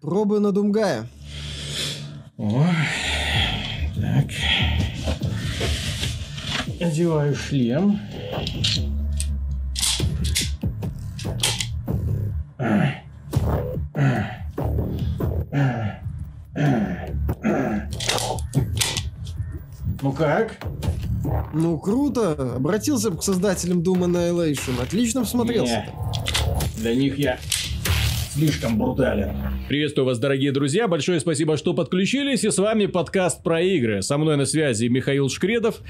Пробы на Думгая. О, так. Одеваю шлем. Ну как? Ну, круто. Обратился к создателям Doom Annihilation. Отлично смотрелся. Для них я слишком брутален. Приветствую вас, дорогие друзья. Большое спасибо, что подключились. И с вами подкаст про игры. Со мной на связи Михаил Шкредов.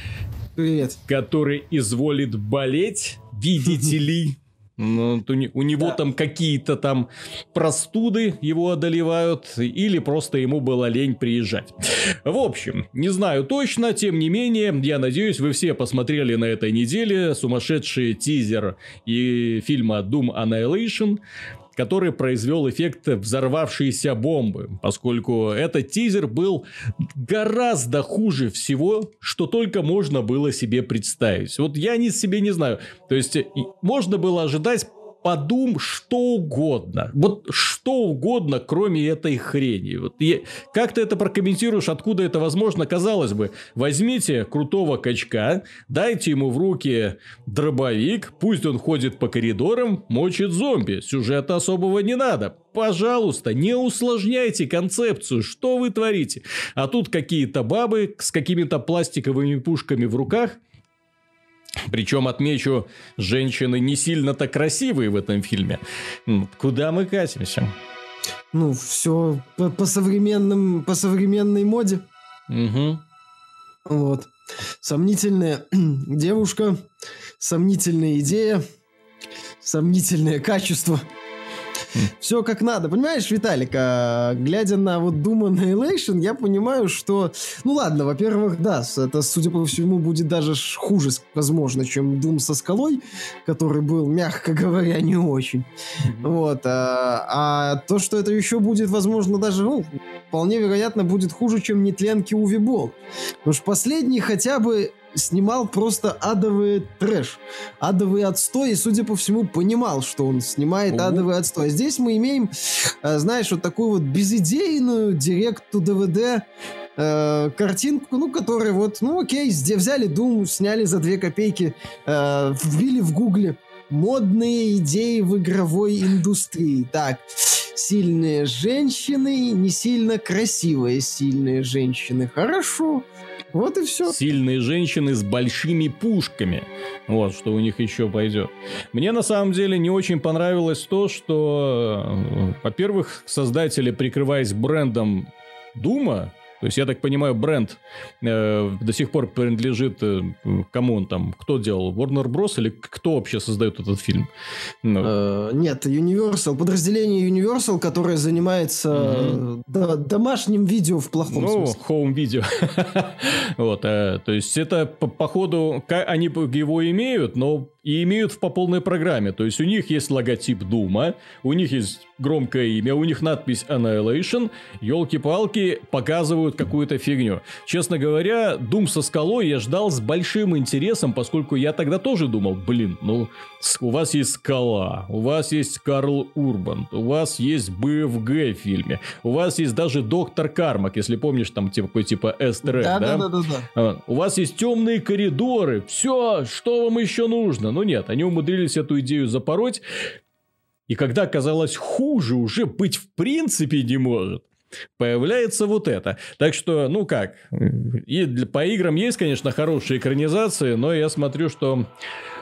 Привет. Который изволит болеть, видите ли. Ну, у него да. там какие-то там простуды его одолевают, или просто ему было лень приезжать. В общем, не знаю точно, тем не менее, я надеюсь, вы все посмотрели на этой неделе сумасшедший тизер и фильма Doom Annihilation который произвел эффект взорвавшейся бомбы, поскольку этот тизер был гораздо хуже всего, что только можно было себе представить. Вот я не себе не знаю. То есть, можно было ожидать подум что угодно. Вот что угодно, кроме этой хрени. Вот я... Как ты это прокомментируешь, откуда это возможно? Казалось бы, возьмите крутого качка, дайте ему в руки дробовик, пусть он ходит по коридорам, мочит зомби. Сюжета особого не надо. Пожалуйста, не усложняйте концепцию, что вы творите. А тут какие-то бабы с какими-то пластиковыми пушками в руках – причем, отмечу, женщины не сильно-то красивые в этом фильме. Куда мы катимся? Ну, все по, по современным, по современной моде. Угу. Вот. Сомнительная девушка, сомнительная идея, сомнительное качество – все как надо. Понимаешь, Виталик, а, глядя на вот Doom Annihilation, я понимаю, что... Ну ладно, во-первых, да, это, судя по всему, будет даже хуже, возможно, чем Doom со скалой, который был, мягко говоря, не очень. Вот. А, а то, что это еще будет, возможно, даже, ну, вполне вероятно, будет хуже, чем нетленки Увибол. Потому что последний хотя бы снимал просто адовый трэш, адовый отстой, и, судя по всему, понимал, что он снимает угу. адовый отстой. А здесь мы имеем, э, знаешь, вот такую вот безидейную директу ДВД э, картинку, ну, которая вот, ну, окей, взяли Doom, сняли за две копейки, э, вбили в гугле модные идеи в игровой индустрии. Так, сильные женщины, не сильно красивые сильные женщины. Хорошо. Вот и все. Сильные женщины с большими пушками. Вот, что у них еще пойдет. Мне на самом деле не очень понравилось то, что, э, во-первых, создатели, прикрываясь брендом Дума, то есть, я так понимаю, бренд э, до сих пор принадлежит э, кому он там? Кто делал? Warner Bros. или кто вообще создает этот фильм? Ну. Э, нет, Universal. Подразделение Universal, которое занимается угу. до, домашним видео в плохом ну, смысле. home видео. вот, э, то есть, это по, по ходу, они его имеют, но и имеют по полной программе. То есть у них есть логотип Дума, у них есть громкое имя, у них надпись Annihilation, елки-палки показывают какую-то фигню. Честно говоря, Дум со скалой я ждал с большим интересом, поскольку я тогда тоже думал, блин, ну, у вас есть скала, у вас есть Карл Урбан, у вас есть БФГ в фильме, у вас есть даже Доктор Кармак, если помнишь, там типа, такой типа Эстерек, да? Да, да, да, да. А, у вас есть темные коридоры, все, что вам еще нужно? но нет, они умудрились эту идею запороть. И когда казалось хуже уже быть в принципе не может, появляется вот это. Так что, ну как, и для, по играм есть, конечно, хорошие экранизации, но я смотрю, что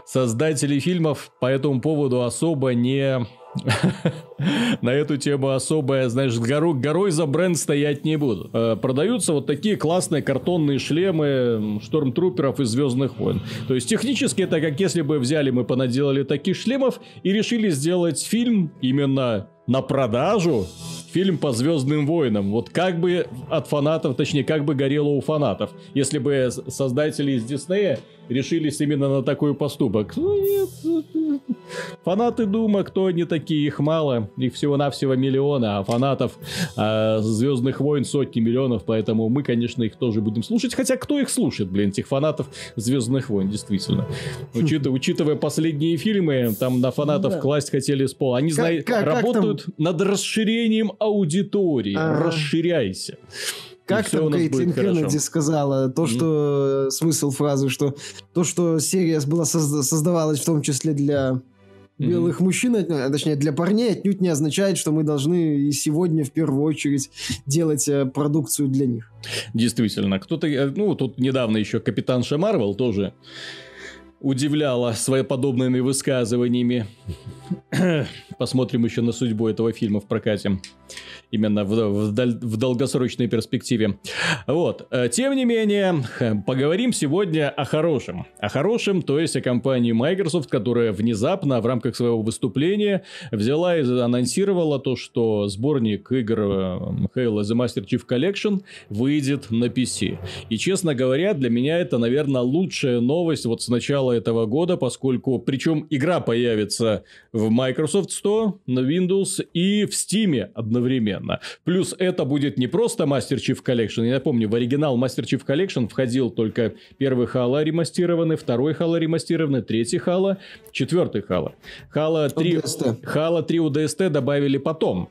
создатели фильмов по этому поводу особо не на эту тему особо, знаешь, гору, горой за бренд стоять не буду. Э, продаются вот такие классные картонные шлемы штормтруперов из Звездных войн. То есть, технически это как если бы взяли, мы понаделали таких шлемов и решили сделать фильм именно на продажу фильм по Звездным войнам. Вот как бы от фанатов, точнее, как бы горело у фанатов, если бы создатели из Диснея решились именно на такой поступок. Ну, нет, Фанаты Дума, кто они такие, их мало, их всего-навсего миллиона, а фанатов а, Звездных войн сотни миллионов, поэтому мы, конечно, их тоже будем слушать. Хотя кто их слушает, блин, этих фанатов Звездных войн, действительно. Учитывая, учитывая последние фильмы, там на фанатов Да. класть хотели с пола. Они Как- знают, как- как работают над расширением аудитории. Ага. Расширяйся. Как там Кейтлин. Кеннеди сказала, то, что э, смысл фразы, что то, что серия была созда- создавалась в том числе для белых мужчин, а точнее для парней, отнюдь не означает, что мы должны и сегодня в первую очередь делать э, продукцию для них. Действительно. Кто-то, э, ну, тут недавно еще Капитанша Марвел тоже удивляла своеподобными высказываниями. Посмотрим еще на судьбу этого фильма в прокате. Именно в, в в долгосрочной перспективе. Вот. Э, Тем не менее, поговорим сегодня о хорошем. О хорошем, то есть о компании Microsoft, которая внезапно в рамках своего выступления взяла и анонсировала то, что сборник игр э, Halo The Master Chief Collection выйдет на PC. И, честно говоря, для меня это, наверное, лучшая новость вот с начала этого года, поскольку, причем игра появится в Microsoft Store, на Windows и в Steam одновременно. Плюс это будет не просто Master Chief Collection. Я напомню, в оригинал Master Chief Collection входил только первый Halo ремастированный, второй Halo ремастированный, третий Halo, четвертый Halo. Halo 3, ODST. Halo 3 UDST добавили потом.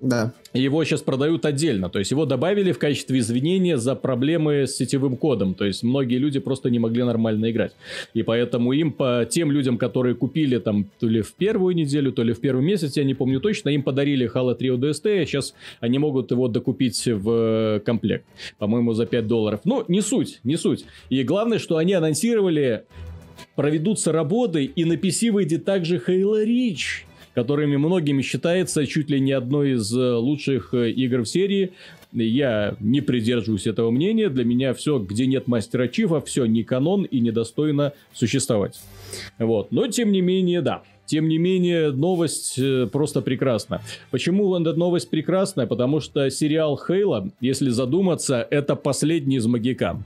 Да. Его сейчас продают отдельно. То есть его добавили в качестве извинения за проблемы с сетевым кодом. То есть многие люди просто не могли нормально играть. И поэтому им, по тем людям, которые купили там то ли в первую неделю, то ли в первый месяц, я не помню точно, им подарили Halo 3 ODST, а сейчас они могут его докупить в комплект. По-моему, за 5 долларов. Ну, не суть, не суть. И главное, что они анонсировали проведутся работы, и на PC выйдет также Halo Reach, которыми многими считается чуть ли не одной из э, лучших э, игр в серии. Я не придерживаюсь этого мнения. Для меня все, где нет мастера Чифа, все не канон и недостойно существовать. Вот. Но, тем не менее, да. Тем не менее, новость э, просто прекрасна. Почему эта новость прекрасная? Потому что сериал Хейла, если задуматься, это последний из Магикан.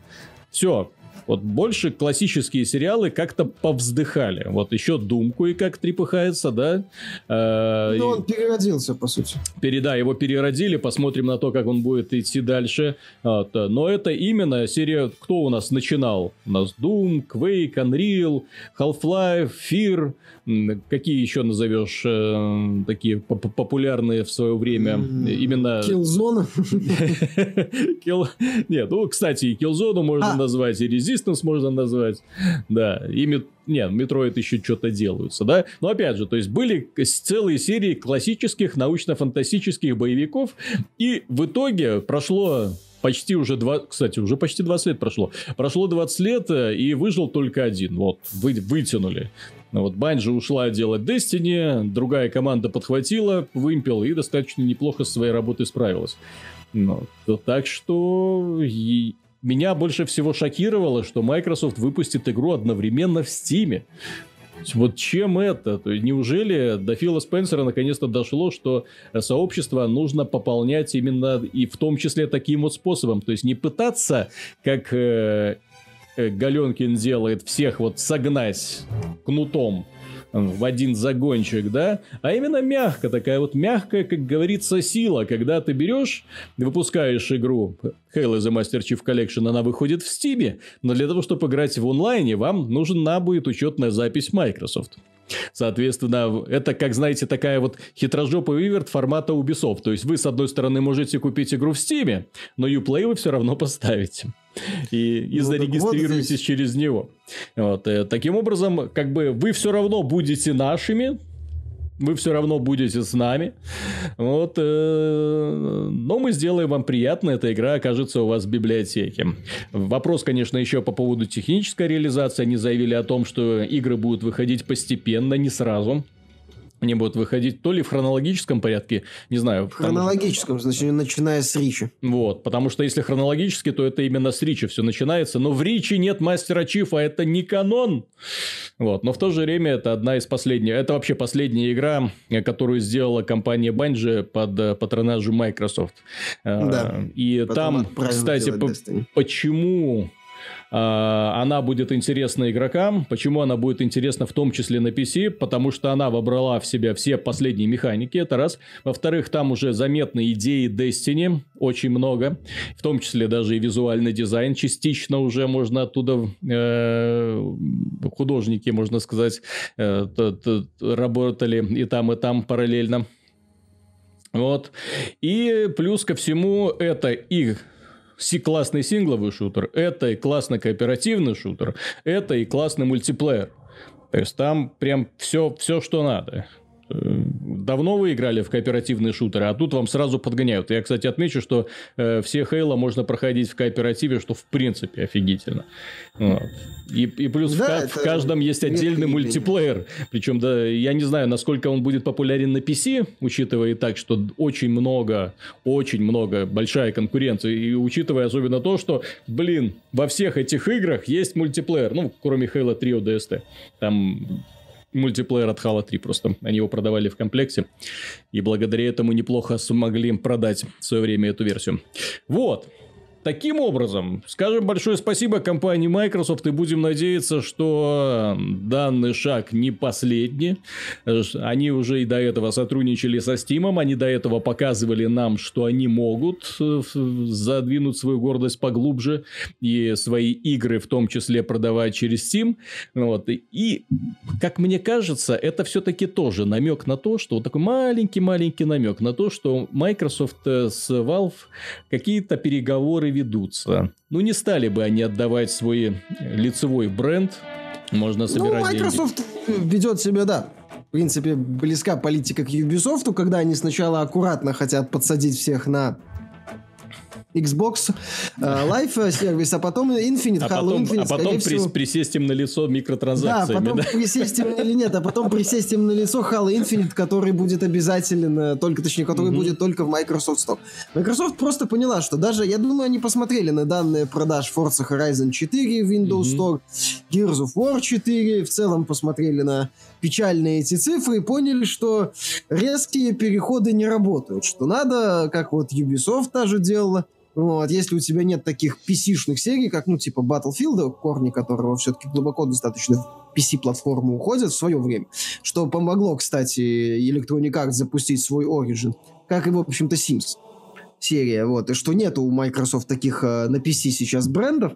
Все, вот больше классические сериалы как-то повздыхали. Вот еще Doom кое-как трепыхается, да? Э, Ну, и- он переродился, по сути. переда, его переродили, посмотрим на то, как он будет идти дальше. Вот, Но это именно серия, кто у нас начинал? У нас Doom, Quake, Unreal, Half-Life, Fear. Какие еще назовешь э, такие поп- популярные в свое время? М, Именно... Killzone. Kill- Нет, ну, кстати, и Killzone можно А. назвать, и Resistance можно назвать. Да, и Мет- нет, Metroid еще что-то делаются, да? Но опять же, то есть были целые серии классических научно-фантастических боевиков, и в итоге прошло почти уже два, кстати, уже почти 20 лет прошло. Прошло 20 лет, э, и выжил только один. Вот, вы, вытянули. Ну Вот Банжи ушла делать Destiny, другая команда подхватила вымпел и достаточно неплохо со своей работой справилась. Ну, так что и меня больше всего шокировало, что Microsoft выпустит игру одновременно в Steam. Вот чем это? То есть, неужели до Фила Спенсера наконец-то дошло, что сообщество нужно пополнять именно и в том числе таким вот способом? То есть не пытаться, как э, э, Галенкин делает, всех вот согнать кнутом в один загончик, да, а именно мягко, такая вот мягкая, как говорится, сила, когда ты берешь, выпускаешь игру Halo The Master Chief Collection, она выходит в Steam, но для того, чтобы играть в онлайне, вам нужна будет учетная запись Microsoft. Соответственно, это, как знаете, такая вот хитрожопый выверт формата Ubisoft. То есть, вы, с одной стороны, можете купить игру в Steam, но Uplay вы все равно поставите. И, и Ну, так вот здесь- через него. Вот, э, таким образом, как бы вы все равно будете нашими, вы все равно будете с нами. Вот, э, но мы сделаем вам приятно, эта игра окажется у вас в библиотеке. Вопрос, конечно, еще по поводу технической реализации. Они заявили о том, что игры будут выходить постепенно, не сразу. Они будут выходить то ли в хронологическом порядке, не знаю. В потому- хронологическом, значит, начиная с Ричи. вот, потому что если хронологически, то это именно с Ричи все начинается. Но в Ричи нет мастера Чифа, это не канон. Вот, но в то же время это одна из последних. Это вообще последняя игра, которую сделала компания Bungie под э, патронажем Microsoft. Э, Да. И Потом там, кстати, по- почему а, она будет интересна игрокам. Почему она будет интересна в том числе на PC? Потому что она вобрала в себя все последние механики, это раз. Во-вторых, там уже заметны идеи Destiny, очень много. В том числе даже и визуальный дизайн частично уже можно оттуда... Э, художники, можно сказать, э, работали и там, и там параллельно. Вот. И плюс ко всему, это и классный сингловый шутер, это и классный кооперативный шутер, это и классный мультиплеер. То есть там прям все, все что надо. Э, давно вы играли в кооперативные шутеры, а тут вам сразу подгоняют. Я, кстати, отмечу, что э, все Хейла можно проходить в кооперативе, что в принципе офигительно. Вот. И, и плюс да, в, в каждом есть отдельный мультиплеер. Причем, да, я не знаю, насколько он будет популярен на PC, учитывая и так, что очень много, очень много, большая конкуренция. И учитывая особенно то, что, блин, во всех этих играх есть мультиплеер. Ну, кроме Halo 3 ODST. Там мультиплеер от Halo 3 просто. Они его продавали в комплекте. И благодаря этому неплохо смогли продать в свое время эту версию. Вот. Таким образом, скажем большое спасибо компании Microsoft и будем надеяться, что данный шаг не последний. Они уже и до этого сотрудничали со Steam, они до этого показывали нам, что они могут э, задвинуть свою гордость поглубже и свои игры в том числе продавать через Steam. Вот. И, как мне кажется, это все-таки тоже намек на то, что вот такой маленький-маленький намек на то, что Microsoft э, с Valve какие-то переговоры ведутся. Ну, не стали бы они отдавать свой лицевой бренд. Можно собирать Ну, Microsoft деньги. ведет себя, да, в принципе, близка политика к Ubisoft, когда они сначала аккуратно хотят подсадить всех на Xbox э, Live сервис, а потом Infinite, а Halo потом, Infinite, А потом при, всего... присесть им на лицо микротранзакциями, да? потом да? присесть им, или нет, а потом присесть им на лицо Halo Infinite, который будет обязателен, э, только, точнее, который mm-hmm. будет только в Microsoft Store. Microsoft просто поняла, что даже, я думаю, они посмотрели на данные продаж Forza Horizon 4 в Windows mm-hmm. Store, Gears of War 4, в целом посмотрели на печальные эти цифры и поняли, что резкие переходы не работают, что надо, как вот Ubisoft даже делала, вот, если у тебя нет таких PC-шных серий, как, ну, типа Battlefield, корни которого все-таки глубоко достаточно в PC-платформу уходят в свое время, что помогло, кстати, Electronic Arts запустить свой Origin, как и, в общем-то, Sims серия, вот, и что нету у Microsoft таких э, на PC сейчас брендов,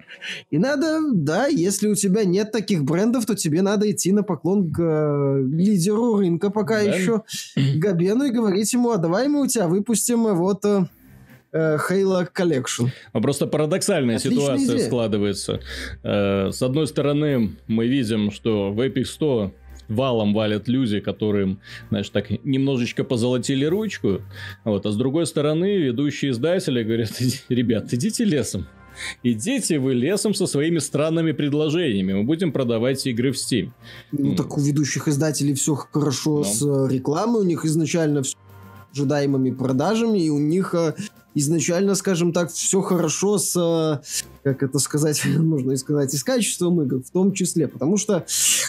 и надо, да, если у тебя нет таких брендов, то тебе надо идти на поклон к э, лидеру рынка пока да. еще, Габену, и говорить ему, а давай мы у тебя выпустим э, вот... Э, Э, Halo Collection. А просто парадоксальная Отличная ситуация идея. складывается. Э, с одной стороны, мы видим, что в Epic 100 валом валят люди, которым, знаешь, так немножечко позолотили ручку. Вот. А с другой стороны, ведущие издатели говорят, ребят, идите лесом. Идите вы лесом со своими странными предложениями. Мы будем продавать игры в Steam. Ну, так у ведущих издателей все хорошо Но. с э, рекламой. У них изначально все ожидаемыми продажами, и у них изначально, скажем так, все хорошо с, э, как это сказать, нужно сказать, и с качеством игр в том числе, потому что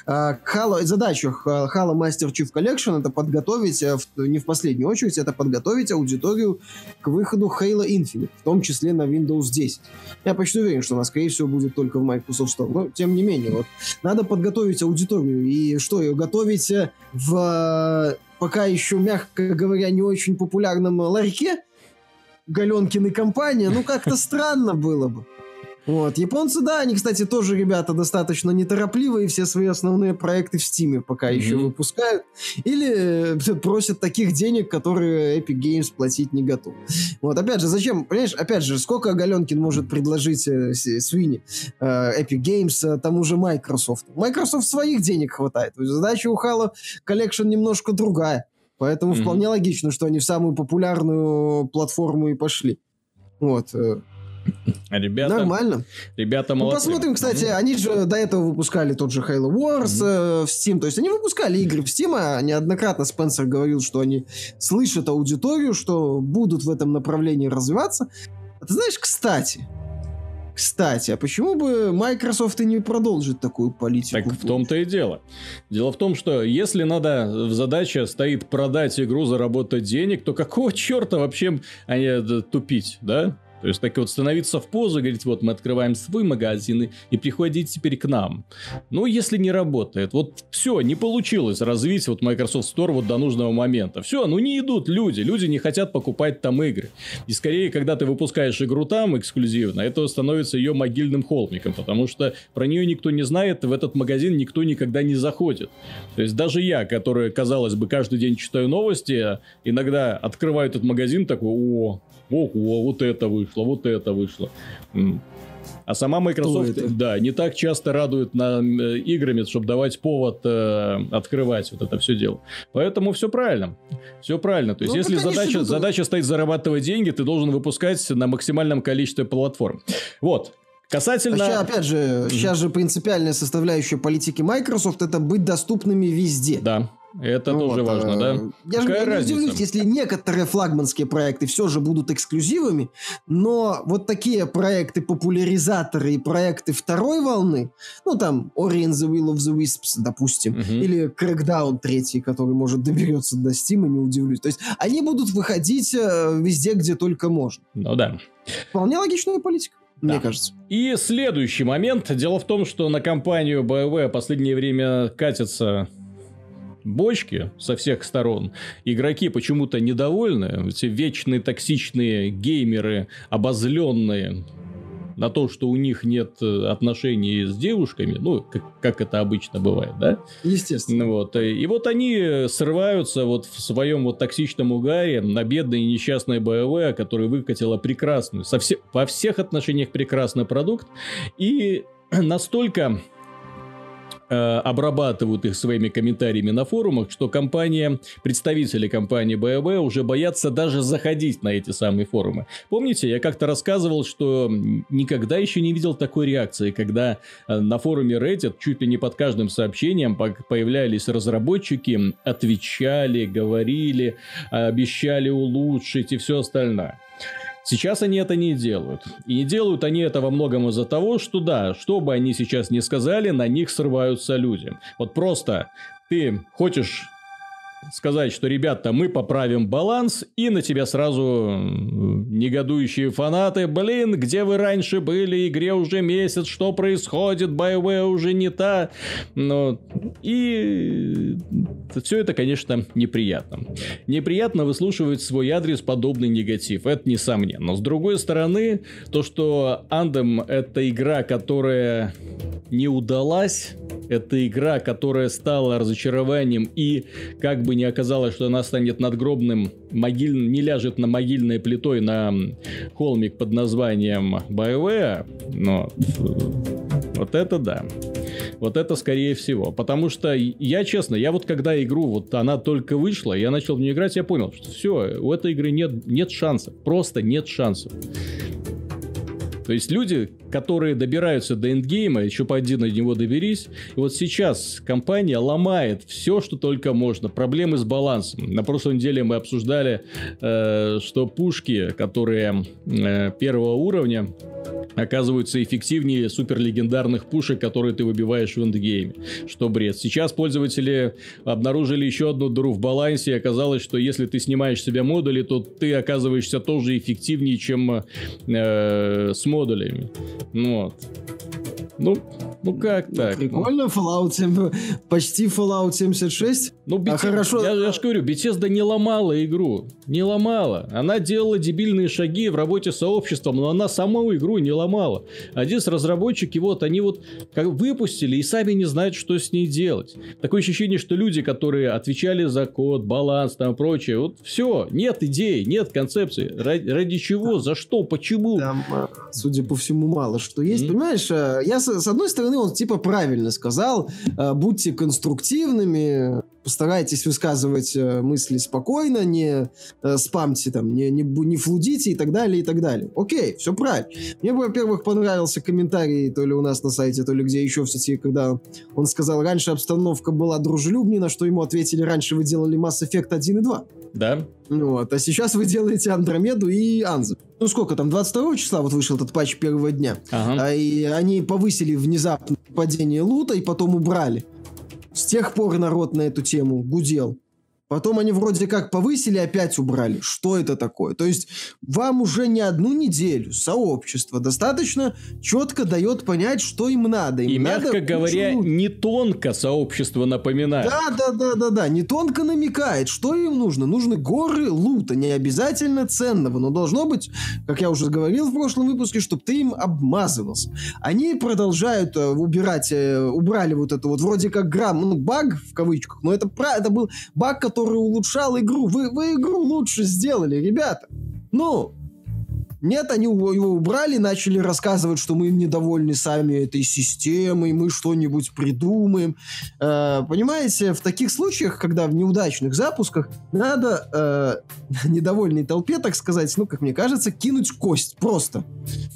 э, Halo, задача Halo Master Chief Collection это подготовить, э, не в последнюю очередь, это подготовить аудиторию к выходу Halo Infinite, в том числе на Windows 10. Я почти уверен, что она, скорее всего, будет только в Microsoft Store, но тем не менее, вот, надо подготовить аудиторию, и что, ее готовить в пока еще, мягко говоря, не очень популярном ларьке, Галенкин и компания, ну как-то странно было бы. Вот. Японцы, да, они, кстати, тоже ребята достаточно неторопливые, все свои основные проекты в Стиме пока mm-hmm. еще выпускают. Или э, просят таких денег, которые Epic Games платить не готов. Вот, опять же, зачем, понимаешь, опять же, сколько Галенкин может предложить э, Свини, э, Epic Games, э, тому же Microsoft? Microsoft своих денег хватает. Задача у Halo Collection немножко другая. Поэтому mm-hmm. вполне логично, что они в самую популярную платформу и пошли. Вот. Э. Ребята, Нормально. Ребята молодцы. Ну, посмотрим, кстати, mm-hmm. они же до этого выпускали тот же Halo Wars mm-hmm. э, в Steam. То есть они выпускали игры в Steam, а неоднократно Спенсер говорил, что они слышат аудиторию, что будут в этом направлении развиваться. А ты знаешь, кстати, кстати, а почему бы Microsoft и не продолжит такую политику? Так в том-то и дело. Дело в том, что если надо, задача стоит продать игру, заработать денег, то какого черта вообще они э, тупить, да? То есть так вот становиться в позу, говорить, вот мы открываем свой магазин и, приходите теперь к нам. Ну, если не работает, вот все, не получилось развить вот Microsoft Store вот до нужного момента. Все, ну не идут люди, люди не хотят покупать там игры. И скорее, когда ты выпускаешь игру там эксклюзивно, это становится ее могильным холмиком, потому что про нее никто не знает, в этот магазин никто никогда не заходит. То есть даже я, который, казалось бы, каждый день читаю новости, иногда открываю этот магазин такой, о, ого, вот это вышло, вот это вышло. А сама Microsoft, да, не так часто радует нам э, играми, чтобы давать повод э, открывать вот это все дело. Поэтому все правильно. Все правильно. То есть, ну, если конечно, задача, задача стоит зарабатывать деньги, ты должен выпускать на максимальном количестве платформ. Вот. Касательно... А сейчас, опять же, mm-hmm. сейчас же принципиальная составляющая политики Microsoft это быть доступными везде. Да. Это ну тоже вот, важно, да? Э, я Какая же разница? не удивлюсь, если некоторые флагманские проекты все же будут эксклюзивами, но вот такие проекты популяризаторы и проекты второй волны, ну там Ori and the Will of the Wisps, допустим, угу. или Crackdown третий, который может доберется до Steam, не удивлюсь. То есть они будут выходить э, везде, где только можно. Ну да. Вполне логичная политика. Да. Мне кажется. И следующий момент. Дело в том, что на компанию BioWare последнее время катится бочки со всех сторон. Игроки почему-то недовольны. Эти вечные токсичные геймеры, обозленные на то, что у них нет э, отношений с девушками, ну, как, как это обычно бывает, да? Естественно. Вот. И вот они срываются вот в своем вот токсичном угаре на бедное и несчастное БВ, которое выкатило прекрасную, со все, во всех отношениях прекрасный продукт, и настолько Э, обрабатывают их своими комментариями на форумах, что компания, представители компании BioWare уже боятся даже заходить на эти самые форумы. Помните, я как-то рассказывал, что никогда еще не видел такой реакции, когда э, на форуме Reddit чуть ли не под каждым сообщением появлялись разработчики, отвечали, говорили, обещали улучшить и все остальное. Сейчас они это не делают. И не делают они это во многом из-за того, что да, что бы они сейчас не сказали, на них срываются люди. Вот просто ты хочешь сказать, что, ребята, мы поправим баланс, и на тебя сразу негодующие фанаты, блин, где вы раньше были, игре уже месяц, что происходит, BioWare уже не та, но и все это, конечно, неприятно. Неприятно выслушивать свой адрес подобный негатив, это несомненно. Но с другой стороны, то, что Anthem это игра, которая не удалась, это игра, которая стала разочарованием и как бы не оказалось, что она станет надгробным, могиль... не ляжет на могильной плитой на холмик под названием BioWare, но вот это да. Вот это скорее всего. Потому что я, честно, я вот когда игру, вот она только вышла, я начал в нее играть, я понял, что все, у этой игры нет, нет шансов. Просто нет шансов. То есть люди, которые добираются до эндгейма, еще пойди на него доберись. И вот сейчас компания ломает все, что только можно. Проблемы с балансом. На прошлой неделе мы обсуждали, э, что пушки, которые э, первого уровня, оказываются эффективнее суперлегендарных пушек, которые ты выбиваешь в эндгейме. Что бред. Сейчас пользователи обнаружили еще одну дыру в балансе, и оказалось, что если ты снимаешь себе модули, то ты оказываешься тоже эффективнее, чем э, с модулями. Ну вот. Ну, ну как так? Прикольно, Fallout 7, почти Fallout 76. Ну, Bethesda, а хорошо. Я, я же говорю, Bethesda не ломала игру. Не ломала. Она делала дебильные шаги в работе с сообществом, но она саму игру не ломала. А здесь разработчики, вот, они вот как выпустили и сами не знают, что с ней делать. Такое ощущение, что люди, которые отвечали за код, баланс там прочее, вот все, нет идей, нет концепции. Ради, ради чего, за что, почему? Там, э, судя по всему, мало что есть. Mm-hmm. Понимаешь, э, я с, одной стороны, он типа правильно сказал, э, будьте конструктивными, постарайтесь высказывать э, мысли спокойно, не э, спамьте там, не, не, не флудите и так далее, и так далее. Окей, все правильно. Мне, во-первых, понравился комментарий то ли у нас на сайте, то ли где еще в сети, когда он сказал, раньше обстановка была дружелюбнее, на что ему ответили, раньше вы делали Mass Effect 1 и 2. Да. Вот, а сейчас вы делаете Андромеду и Анзу. Ну сколько там, 22 числа вот вышел этот патч первого дня. Ага. А, и они повысили внезапно падение лута и потом убрали. С тех пор народ на эту тему гудел. Потом они вроде как повысили, опять убрали. Что это такое? То есть вам уже не одну неделю сообщество достаточно четко дает понять, что им надо. Им И, надо мягко говоря, кучу- не тонко сообщество напоминает. Да, да, да, да, да. Не тонко намекает, что им нужно. Нужны горы лута, не обязательно ценного, но должно быть, как я уже говорил в прошлом выпуске, чтобы ты им обмазывался. Они продолжают э, убирать, э, убрали вот это вот вроде как грамм, ну, баг в кавычках, но это, это был баг, который улучшал игру. Вы, вы игру лучше сделали, ребята. Ну, нет, они его убрали, начали рассказывать, что мы недовольны сами этой системой, мы что-нибудь придумаем. Э, понимаете, в таких случаях, когда в неудачных запусках, надо э, недовольной толпе, так сказать, ну, как мне кажется, кинуть кость. Просто.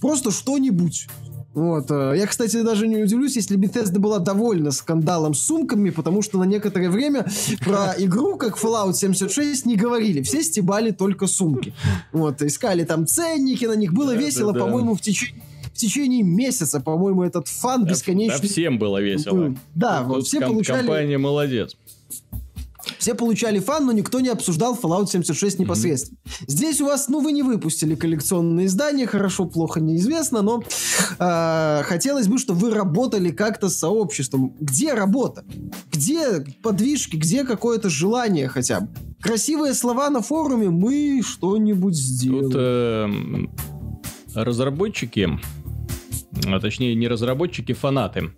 Просто что-нибудь. Вот. э, Я, кстати, даже не удивлюсь, если Bethesda была довольна скандалом с сумками, потому что на некоторое время про игру, как Fallout 76, не говорили. Все стебали только сумки. Вот, искали там ценники на них. Было Да, весело, да, да. по-моему, в течение в течение месяца, по-моему, этот фан бесконечный. да всем было весело. Да, вот все ком- получали, Компания молодец. Все получали фан, но никто не обсуждал Fallout 76 непосредственно. Здесь у вас, ну, вы не выпустили коллекционные издания, хорошо, плохо, неизвестно, но э, хотелось бы, чтобы вы работали как-то с сообществом. Где работа? Где подвижки? Где какое-то желание хотя бы? Красивые слова на форуме, мы что-нибудь сделаем. Тут эм, разработчики, а точнее не разработчики, фанаты,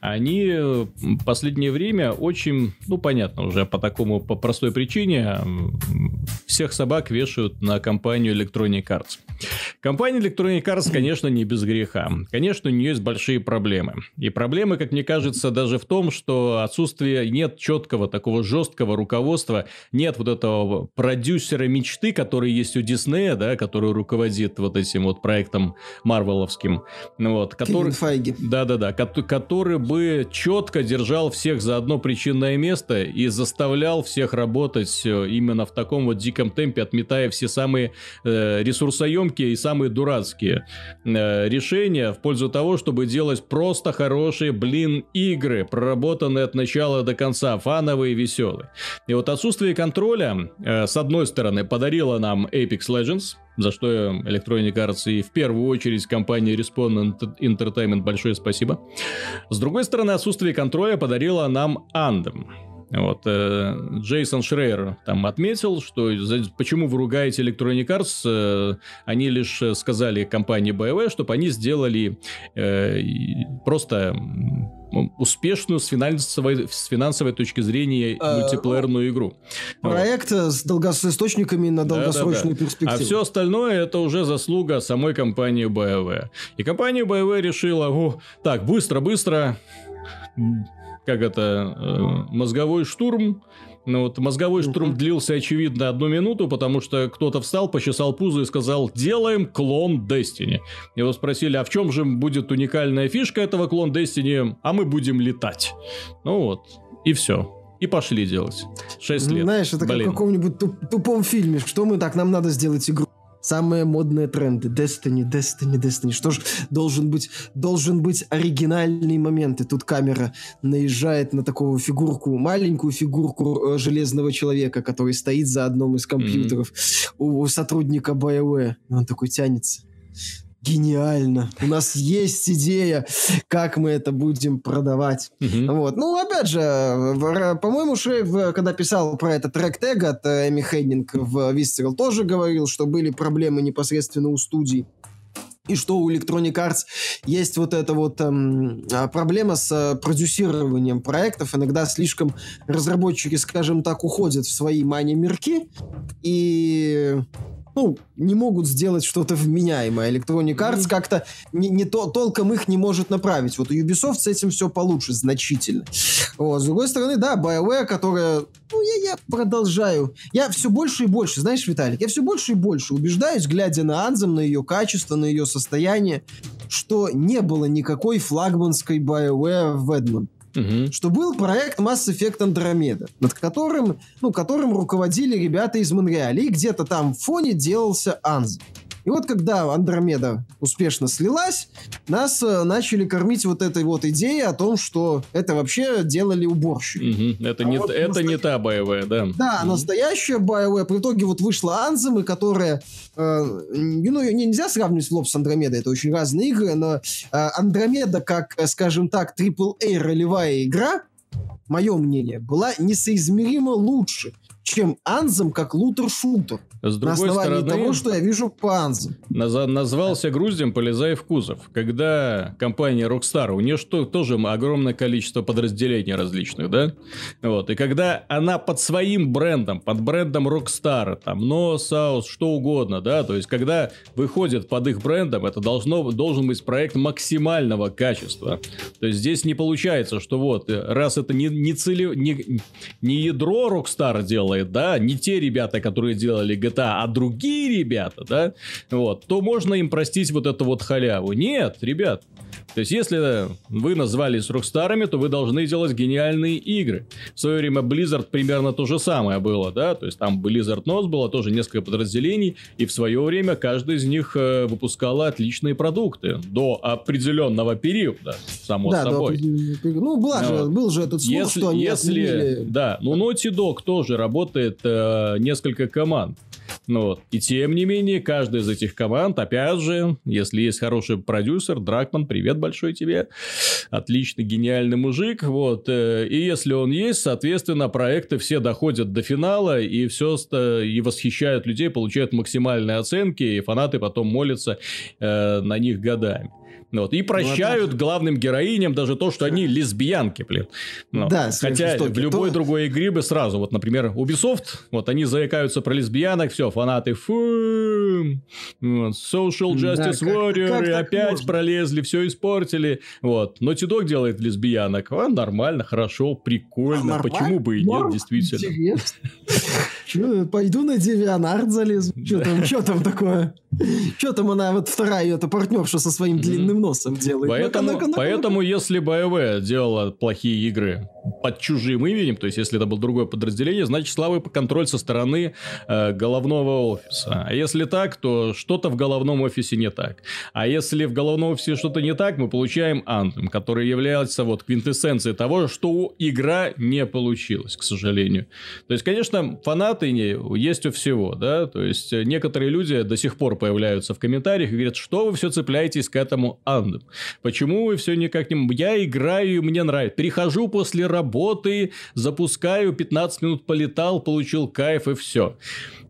они в последнее время очень, ну понятно уже по такому, по простой причине, всех собак вешают на компанию Electronic Arts. Компания Electronic Arts, конечно, не без греха. Конечно, у нее есть большие проблемы. И проблемы, как мне кажется, даже в том, что отсутствие нет четкого такого жесткого руководства, нет вот этого продюсера мечты, который есть у Диснея, да, который руководит вот этим вот проектом Марвеловским, ну вот, который... Да-да-да, кот- который бы четко держал всех за одно причинное место и заставлял всех работать э, именно в таком вот диком темпе, отметая все самые э, ресурсоемкие и самые дурацкие э, решения в пользу того, чтобы делать просто хорошие, блин, игры, проработанные от начала до конца, фановые и веселые. И вот отсутствие контроля, э, с одной стороны, подарило нам Apex Legends, за что Electronic Arts и в первую очередь компании Respawn Entertainment большое спасибо. С другой стороны, отсутствие контроля подарило нам Anthem. Вот, э, Джейсон Шрейер там отметил, что почему вы ругаете Electronic Arts, э, они лишь э, сказали компании BioWare, чтобы они сделали э, просто успешную с финансовой, с финансовой точки зрения Э, мультиплеерную игру. Вот. Проект э, с, долго- с источниками на долгосрочную перспективу. А все остальное это уже заслуга самой компании BioWare. И компания BioWare решила, о, так, быстро-быстро, как это, э, мозговой штурм. Ну вот мозговой штурм длился, очевидно, одну минуту, потому что кто-то встал, почесал пузо и сказал, делаем клон Destiny. Его спросили, а в чем же будет уникальная фишка этого клон Destiny? А мы будем летать. Ну вот, и все. И пошли делать. Шесть лет. Знаешь, это как Блин. в каком-нибудь туп- тупом фильме. Что мы так, нам надо сделать игру. Самые модные тренды. Destiny, Destiny, Destiny. Что ж, должен быть, должен быть оригинальный момент. И тут камера наезжает на такого фигурку, маленькую фигурку э, железного человека, который стоит за одном из компьютеров у, у сотрудника BioWare. Он такой тянется. Гениально. У нас есть идея, как мы это будем продавать. Мгм. Вот. Ну, опять же, по-моему, Шейв, э, когда писал про этот трек тег от э, Эми Хеннинг в Visceral, тоже говорил, что были проблемы непосредственно у студий. И что у Electronic Arts есть вот эта вот эм, а, проблема с э, продюсированием проектов. Иногда слишком разработчики, скажем так, уходят в свои мани-мирки и ну, не могут сделать что-то вменяемое. Electronic Arts как-то не, не то, толком их не может направить. Вот у Ubisoft с этим все получше, значительно. Вот. С другой стороны, да, BioWare, которая... Ну, я, я продолжаю. Я все больше и больше, знаешь, Виталик, я все больше и больше убеждаюсь, глядя на Анзем, на ее качество, на ее состояние, что не было никакой флагманской BioWare в Эдмон Мгм. что был проект Mass Effect Andromeda, над которым, ну, которым руководили ребята из Монреаля, и где-то там в фоне делался Анз. И вот когда Андромеда успешно слилась, нас э, начали кормить вот этой вот идеей о том, что это вообще делали уборщики. Мгм. Это, А не, вот это настоя- не та боевая, да. Да, Мгм. настоящая BioWare. По итоге вот вышла Анзем, и которая... э, ну, ее нельзя сравнивать с Лоб с Андромедой, это очень разные игры, но э, Андромеда, как, э, скажем так, AAA ролевая игра, мое мнение, была несоизмеримо лучше, чем Анзем как лутер-шутер. С На другой основании стороны, того, что я вижу Анзем. Наза- назвался груздем, полезай в кузов. Когда компания Rockstar, у нее что, тоже огромное количество подразделений различных, да? Вот. И когда она под своим брендом, под брендом Rockstar, там, No South, что угодно, да, то есть, когда выходит под их брендом, это должно, должен быть проект максимального качества. То есть, здесь не получается, что вот, э, раз это не, не, цели, не, не ядро Rockstar делает, да, не те ребята, которые делали GTA, а другие ребята, да, вот, то можно им простить вот эту вот халяву. Нет, ребят. То есть, если вы назвались Рокстарами, то вы должны делать гениальные игры. В свое время Blizzard примерно то же самое было, да, то есть там Blizzard Nose было тоже несколько подразделений, и в свое время каждый из них э, выпускала отличные продукты до определенного периода, само да, собой. определенно. ну, была же, Вот. был же этот слух, Если, что они если отменили- да, ну Naughty Dog тоже работает э, несколько команд. Ну вот. И тем не менее, каждая из этих команд, опять же, если есть хороший продюсер, Дракман, привет большой тебе, отличный, гениальный мужик, вот, э, и если он есть, соответственно, проекты все доходят до финала, и все, и восхищают людей, получают максимальные оценки, и фанаты потом молятся э, на них годами. Ну Вот. И прощают главным героиням даже то, что они лесбиянки, блин. Ну, Да, Хотя в любой То- другой игре бы сразу, вот, например, Ubisoft, вот они заикаются про лесбиянок, все, фанаты, фу, вот, Social Да, Justice как- Warrior, как и так опять можно? пролезли, все испортили. Вот. Naughty Dog делает лесбиянок. А, нормально, хорошо, прикольно. Нормально, Почему бы и нет, норм, действительно. пойду на Девианард залезу. Что там, что там такое? Что там она, вот вторая эта партнерша со своим длинным носом делает? Поэтому, ну-ка, ну-ка. поэтому если BioWare делала плохие игры под чужим именем, то есть если это было другое подразделение, значит слабый контроль со стороны э, головного офиса. А если так, то что-то в головном офисе не так. А если в головном офисе что-то не так, мы получаем Anthem, который является вот квинтэссенцией того, что игра не получилась, к сожалению. То есть, конечно, фанаты не- есть у всего, да, то есть некоторые люди до сих пор появляются в комментариях и говорят, что вы все цепляетесь к этому Anthem. Почему вы все никак не... Я играю, мне нравится. Перехожу после работы, запускаю, 15 минут полетал, получил кайф и все.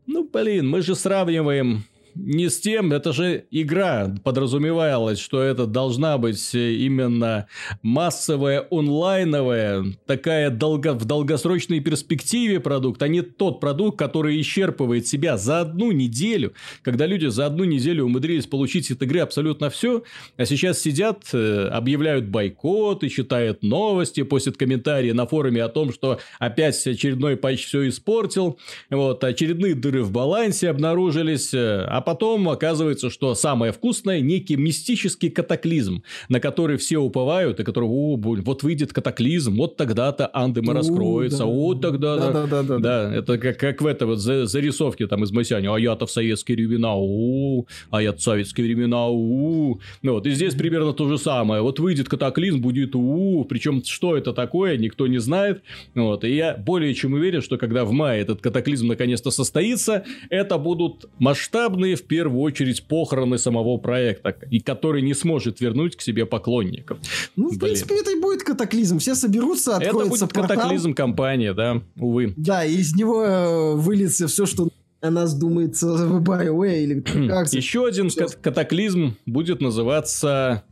Ну, блин, мы же сравниваем не с тем, это же игра подразумевалось, что это должна быть э, именно массовая, онлайновая, такая долго, в долгосрочной перспективе продукт, а не тот продукт, который исчерпывает себя за одну неделю, когда люди за одну неделю умудрились получить от игры абсолютно все, а сейчас сидят, э, объявляют бойкоты, читают новости, постят комментарии на форуме о том, что опять очередной патч все испортил, вот, очередные дыры в балансе обнаружились, э, а потом оказывается, что самое вкусное некий мистический катаклизм, на который все уповают, и который, о, вот выйдет катаклизм, вот тогда-то Андема раскроется, да. вот тогда... да. Да-да-да-да. Да, это как, как в этой вот за- зарисовке там из Масяня. А я-то в советские времена, у а я в советские времена, у Ну вот, и здесь примерно то же самое. Вот выйдет катаклизм, будет у Причем, что это такое, никто не знает. Вот, и я более чем уверен, что когда в мае этот катаклизм наконец-то состоится, это будут масштабные, в первую очередь, похороны самого проекта, и который не сможет вернуть к себе поклонников. Ну, в Блин. принципе, это и будет катаклизм. Все соберутся, Это откроется будет портал. катаклизм компании, да, увы. Да, и из него э, выльется все, что о нас думается в BioWare или как Еще один кат- катаклизм будет называться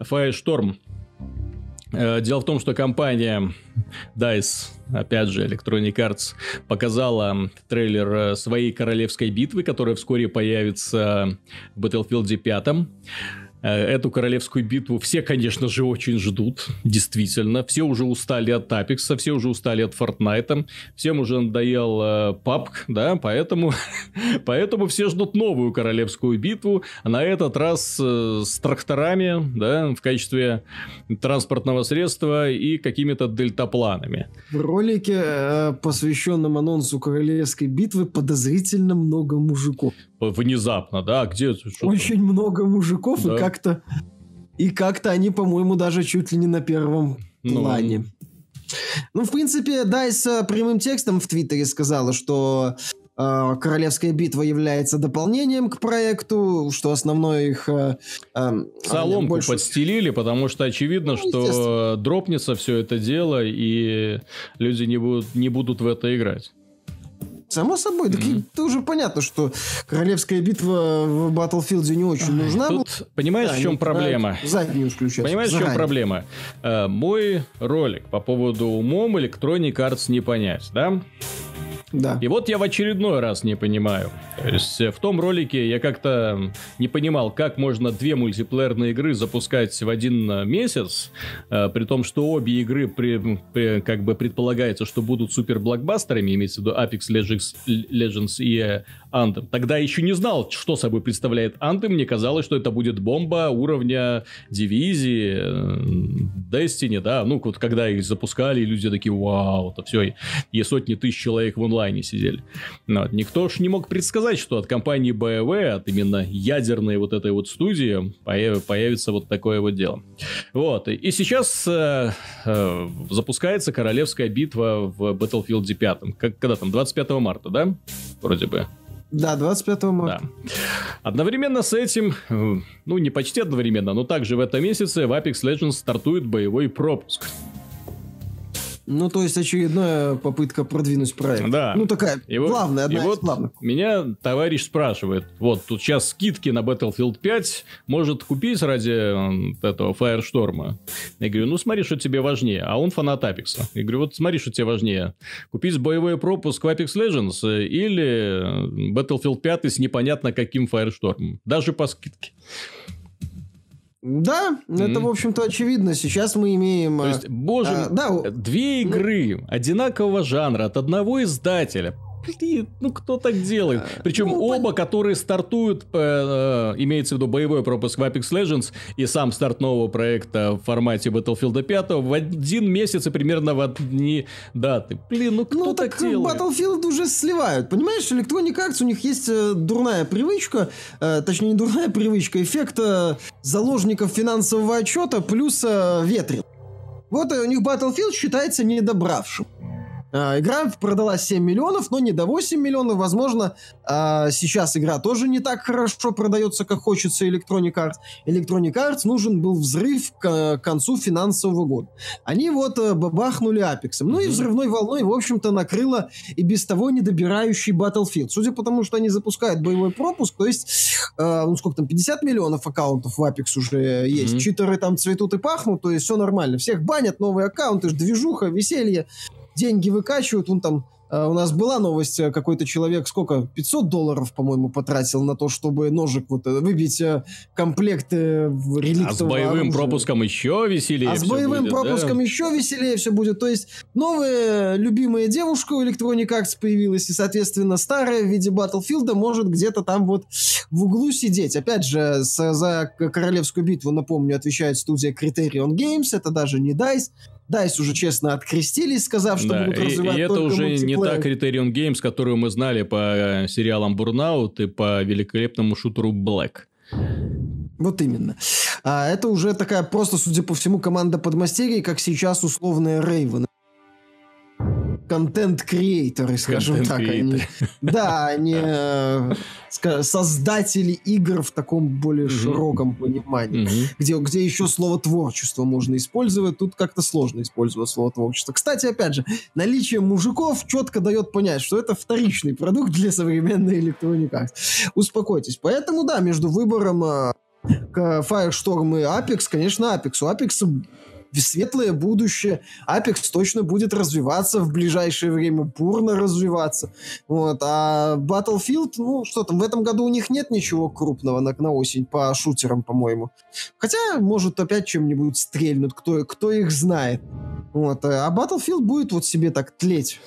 Firestorm. Э, Дело в том, что компания DICE, опять же, Electronic Arts, показала трейлер э, своей королевской битвы, которая вскоре появится в Battlefield 5. Э, Эту королевскую битву все, конечно же, очень ждут, действительно. Все уже устали от Apex, все уже устали от Fortnite, всем уже надоел э, да, поэтому, поэтому все ждут новую королевскую битву, а на этот раз э, с тракторами, да, в качестве транспортного средства и какими-то дельтапланами. В ролике, э, посвященном анонсу королевской битвы, подозрительно много мужиков. Внезапно, да, где... что-то- Очень много мужиков, Да. и как-то... И как-то они, по-моему, даже чуть ли не на первом Ну. плане. Ну, в принципе, Дайс э, прямым текстом в Твиттере сказала, что э, Королевская битва является дополнением к проекту, что основной их... э, э, Соломку больше- подстелили, потому что очевидно, Ну, что дропнется все это дело, и люди не будут, не будут в это играть. Само собой, так и это уже понятно, что Королевская битва в Battlefield не очень нужна. Тут, понимаешь, Да, в чем проблема? Заднюю включать. Понимаешь, в чем заранее. проблема? Э, мой ролик по поводу умом Electronic Arts не понять, да? Да. И вот я в очередной раз не понимаю. То есть э, в том ролике я как-то не понимал, как можно две мультиплеерные игры запускать в один э, месяц, э, при том, что обе игры при- при- как бы предполагается, что будут супер блокбастерами, имеется в виду Apex Legends, Legends и Anthem. Тогда я еще не знал, что собой представляет Anthem. Мне казалось, что это будет бомба уровня дивизии, Destiny, да, ну вот когда их запускали, люди такие, вау, это все, и сотни тысяч человек в онлайне сидели. Ну, вот. Никто ж не мог предсказать, что от компании BioWare, от именно ядерной вот этой вот студии, появ- появится вот такое вот дело. Вот, и- и сейчас э, э, запускается королевская битва в Battlefield 5. Как, когда там, 25 марта, да? Вроде бы. Да, 25 марта. Да. Одновременно с этим, э, ну не почти одновременно, но также в этом месяце в Apex Legends стартует боевой пропуск. Ну, то есть очередная попытка продвинуть проект. Да. Ну, такая вот- главная, одна и из вот главных. меня товарищ спрашивает, вот тут сейчас скидки на Battlefield 5 может купить ради этого Firestorm. Я говорю, ну смотри, что тебе важнее. А он фанат Apex. Я говорю, вот смотри, что тебе важнее. Купить боевой пропуск в Apex Legends или Battlefield 5 с непонятно каким Firestorm. Даже по скидке. Да, это, Мгм. в общем-то, очевидно. Сейчас мы имеем... То есть, боже, а, да, две игры одинакового жанра от одного издателя. Блин, ну кто так делает? Причем ну, оба, которые стартуют, э, э, имеется в виду боевой пропуск в Apex Legends и сам старт нового проекта в формате Battlefield 5 в один месяц и примерно в одни даты. Блин, ну кто Ну, так, так делает? Battlefield уже сливают. Понимаешь, Electronic Arts, у них есть э, дурная привычка, э, точнее, не дурная привычка, эффект э, заложников финансового отчета плюс э, ветрил. Вот э, у них Battlefield считается недобравшим. А, Игра продалась 7 миллионов, но не до 8 миллионов. Возможно, а, сейчас игра тоже не так хорошо продается, как хочется Electronic Arts. Electronic Arts нужен был взрыв к концу финансового года. Они вот э, бабахнули Apex. Ну и взрывной волной, в общем-то, накрыло и без того недобирающий Battlefield. Судя по тому, что они запускают боевой пропуск, то есть, э, ну сколько там, 50 миллионов аккаунтов в Apex уже есть. Читеры там цветут и пахнут, то есть все нормально. Всех банят, новые аккаунты, движуха, веселье деньги выкачивают. Он там э, у нас была новость, э, какой-то человек, сколько, 500 долларов, по-моему, потратил на то, чтобы ножик вот э, выбить комплект э, в А с реликтового боевым оружия. пропуском еще веселее А с боевым будет, да? пропуском еще веселее все будет. То есть новая любимая девушка у Electronic Arts появилась, и, соответственно, старая в виде Battlefield может где-то там вот в углу сидеть. Опять же, с- за королевскую битву, напомню, отвечает студия Criterion Games, это даже не DICE. DICE уже честно открестились, сказав, что Да, будут и, развивать и это уже не та Criterion Games, которую мы знали по э, сериалам Burnout и по великолепному шутеру Black. Вот именно. А это уже такая просто, судя по всему, команда подмастерий, как сейчас условная Рейвен. Контент-креаторы, скажем так. Они, Контент-креаторы. да, они э, ска- создатели игр в таком более широком понимании. Где, где еще слово творчество можно использовать, тут как-то сложно использовать слово творчество. Кстати, опять же, наличие мужиков четко дает понять, что это вторичный продукт для современной Arts. Успокойтесь. Поэтому, да, между выбором э, к Firestorm и Apex, конечно, Apex. У Apex светлое будущее. Apex точно будет развиваться в ближайшее время, бурно развиваться. Вот. А Battlefield, ну, что там, в этом году у них нет ничего крупного на, на осень по шутерам, по-моему. Хотя, может, опять чем-нибудь стрельнут, кто, кто их знает. Вот. А Battlefield будет вот себе так тлеть.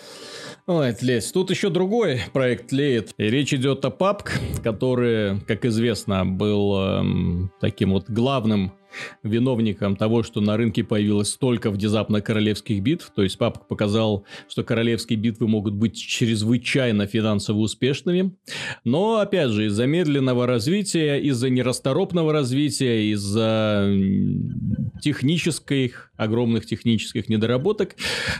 Ой, тлеть. Тут еще другой проект тлеет. И речь идет о PUBG, который, как известно, был эм, таким вот главным виновником того, что на рынке появилось столько внезапно королевских битв. То есть папка показал, что королевские битвы могут быть чрезвычайно финансово успешными. Но, опять же, из-за медленного развития, из-за нерасторопного развития, из-за технических, огромных технических недоработок,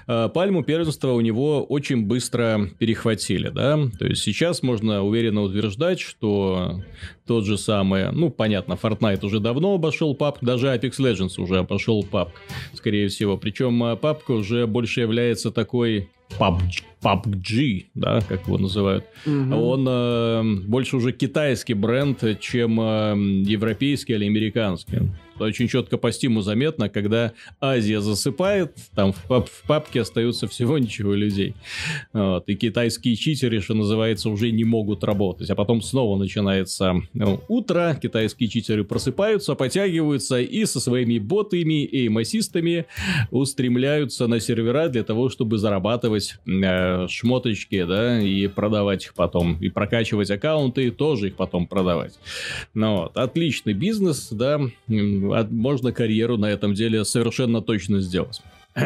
э, пальму первенства у него очень быстро перехватили, да. То есть сейчас можно уверенно утверждать, что тот же самый, ну, понятно, Fortnite уже давно обошел PUBG, даже Apex Legends уже обошел PUBG, скорее всего. Причем PUBG э, уже больше является такой PUBG, PUBG, да, как его называют. Угу. Он э, больше уже китайский бренд, чем э, европейский или американский очень четко по стиму заметно, когда Азия засыпает, там в, пап в папке остаются всего ничего людей. Вот, и китайские читеры, что называется, уже не могут работать. А потом снова начинается ну, утро, китайские читеры просыпаются, потягиваются и со своими ботами и массистами устремляются на сервера для того, чтобы зарабатывать э, шмоточки, да, и продавать их потом. И прокачивать аккаунты, и тоже их потом продавать. Ну вот, отличный бизнес, да, можно карьеру на этом деле совершенно точно сделать.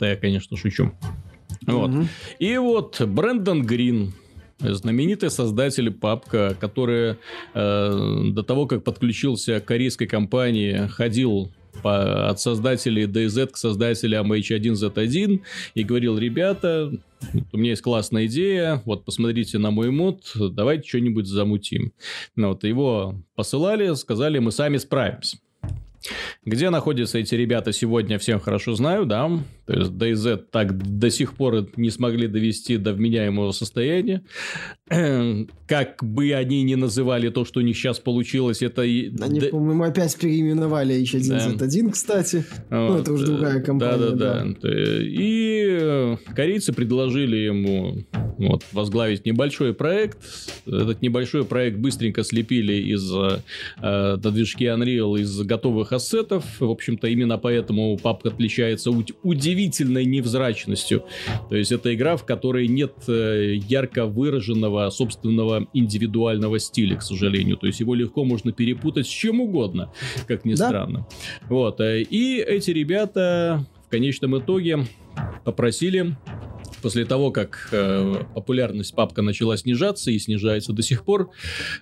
Да, я, конечно, шучу. Вот. Угу. И вот Брэндон Грин, знаменитый создатель папка, который э, до того, как подключился к корейской компании, ходил по, от создателей DZ к создателям H1Z1 и говорил, ребята, у меня есть классная идея, вот посмотрите на мой мод, давайте что-нибудь замутим. Ну, вот его посылали, сказали, мы сами справимся. Где находятся эти ребята сегодня, всем хорошо знаю, да. То есть DayZ так до сих пор не смогли довести до вменяемого состояния. Как бы они ни называли то, что у них сейчас получилось, это... Они, да... по-моему, опять переименовали H1Z1, да. кстати. Вот. Ну, это уже другая компания. Да-да-да. Да. И э, корейцы предложили ему вот, возглавить небольшой проект. Этот небольшой проект быстренько слепили из э, движки Unreal из готовых ассетов. В общем-то, именно поэтому папка отличается удивительной невзрачностью. То есть, это игра, в которой нет э, ярко выраженного собственного индивидуального стиля, к сожалению. То есть, его легко можно перепутать с чем угодно, как ни да? странно. Вот. Э, и эти ребята в конечном итоге попросили после того, как э, популярность папка начала снижаться и снижается до сих пор,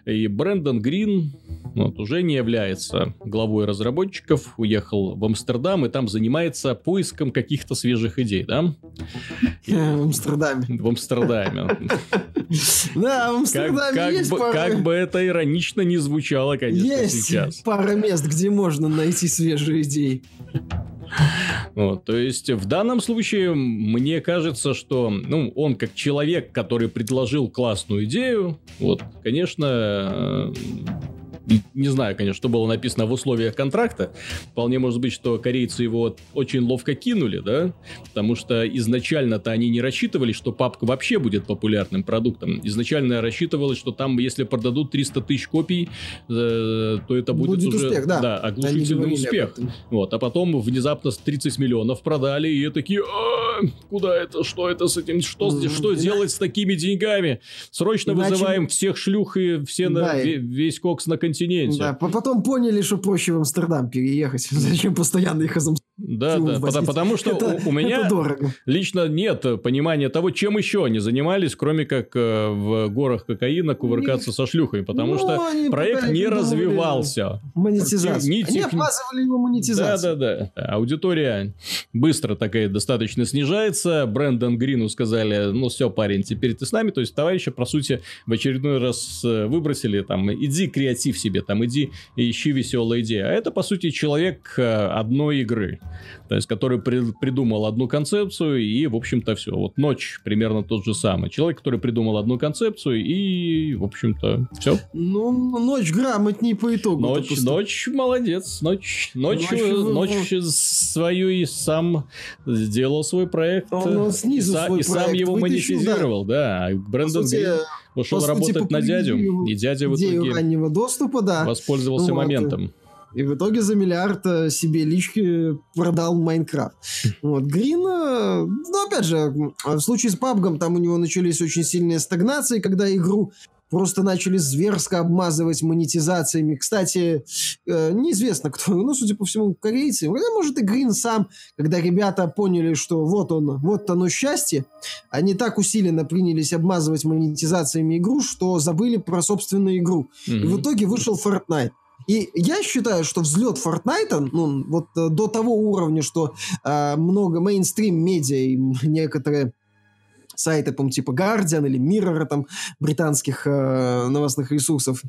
и Брэндон Грин вот, уже не является главой разработчиков, уехал в Амстердам и там занимается поиском каких-то свежих идей, да? В Амстердаме. В Амстердаме. Да, в Амстердаме есть пара... Как бы это иронично не звучало, конечно, сейчас. Есть пара мест, где можно найти свежие идеи. Вот, то есть в данном случае мне кажется, что ну, он как человек, который предложил классную идею, вот, конечно, не знаю, конечно, что было написано в условиях контракта. Вполне может быть, что корейцы его очень ловко кинули, да? Потому что изначально-то они не рассчитывали, что папка вообще будет популярным продуктом. Изначально рассчитывалось, что там, если продадут 300 тысяч копий, э, то это будет, будет уже успех, да. Да, оглушительный успех. Вот, а потом внезапно 30 миллионов продали, и такие, а, куда это, что это с этим, что, mm-hmm. что делать с такими деньгами? Срочно Иначе... вызываем всех шлюх и все да, на, и... весь кокс на континенте континенте. Да, потом поняли, что проще в Амстердам переехать. Зачем постоянно их из да, да, потому, потому что это, у, меня лично нет понимания того, чем еще они занимались, кроме как э, в горах кокаина кувыркаться со шлюхами, потому ну, что проект не развивался. Монетизация. Не, они опаздывали его монетизацию. Да, да, да. Аудитория быстро такая достаточно снижается. Брэндон Грину сказали, ну все, парень, теперь ты с нами. То есть товарища, по сути, в очередной раз э, выбросили, там, иди креатив себе, там, иди ищи веселые идеи. А это, по сути, человек э, одной игры то есть который при, придумал одну концепцию и, в общем-то, все. Вот ночь примерно тот же самый. Человек, который придумал одну концепцию и, в общем-то, все. Ну, ночь грамотней по итогу. Ночь, ночь молодец. Ночь, ночь, ночь, ночь свою и сам сделал свой проект. Он снизу и, свой и проект сам его вытащил, монетизировал, да. да. Брэндон Грин ушел работать на дядю, и дядя в итоге раннего доступа, да. воспользовался вот. моментом. И в итоге за миллиард э, себе лички продал Майнкрафт. Вот. Грин, э, ну, опять же, в случае с PUBG, там у него начались очень сильные стагнации, когда игру просто начали зверско обмазывать монетизациями. Кстати, э, неизвестно кто, ну, судя по всему, корейцы, хотя, может, и Грин сам, когда ребята поняли, что вот он, вот оно счастье, они так усиленно принялись обмазывать монетизациями игру, что забыли про собственную игру. Mm-hmm. И в итоге вышел Fortnite. И я считаю, что взлет Фортнайта, ну, вот э, до того уровня, что э, много мейнстрим медиа и некоторые сайты, по типа Guardian или Mirror, там, британских э, новостных ресурсов,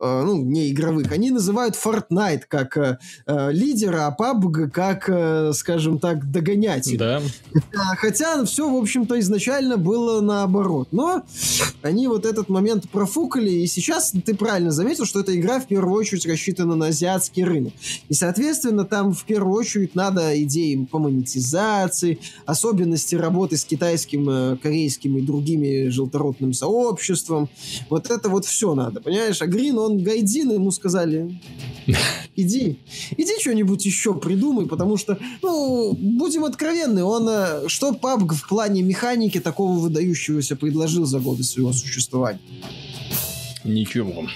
ну, не игровых, они называют Fortnite как э, э лидера, а PUBG как, э, скажем так, догонятель. Да. Хотя все, в общем-то, изначально было наоборот. Но они вот этот момент профукали, и сейчас ты правильно заметил, что эта игра в первую очередь рассчитана на азиатский рынок. И, соответственно, там в первую очередь надо идеи по монетизации, особенности работы с китайским, э, корейским и другими желторотным сообществом. Вот это вот все надо, понимаешь? А Грин, он гайдин, ему сказали, иди, иди что-нибудь еще придумай, потому что, ну, будем откровенны, он, э, что PUBG в плане механики такого выдающегося предложил за годы своего существования? Ничего.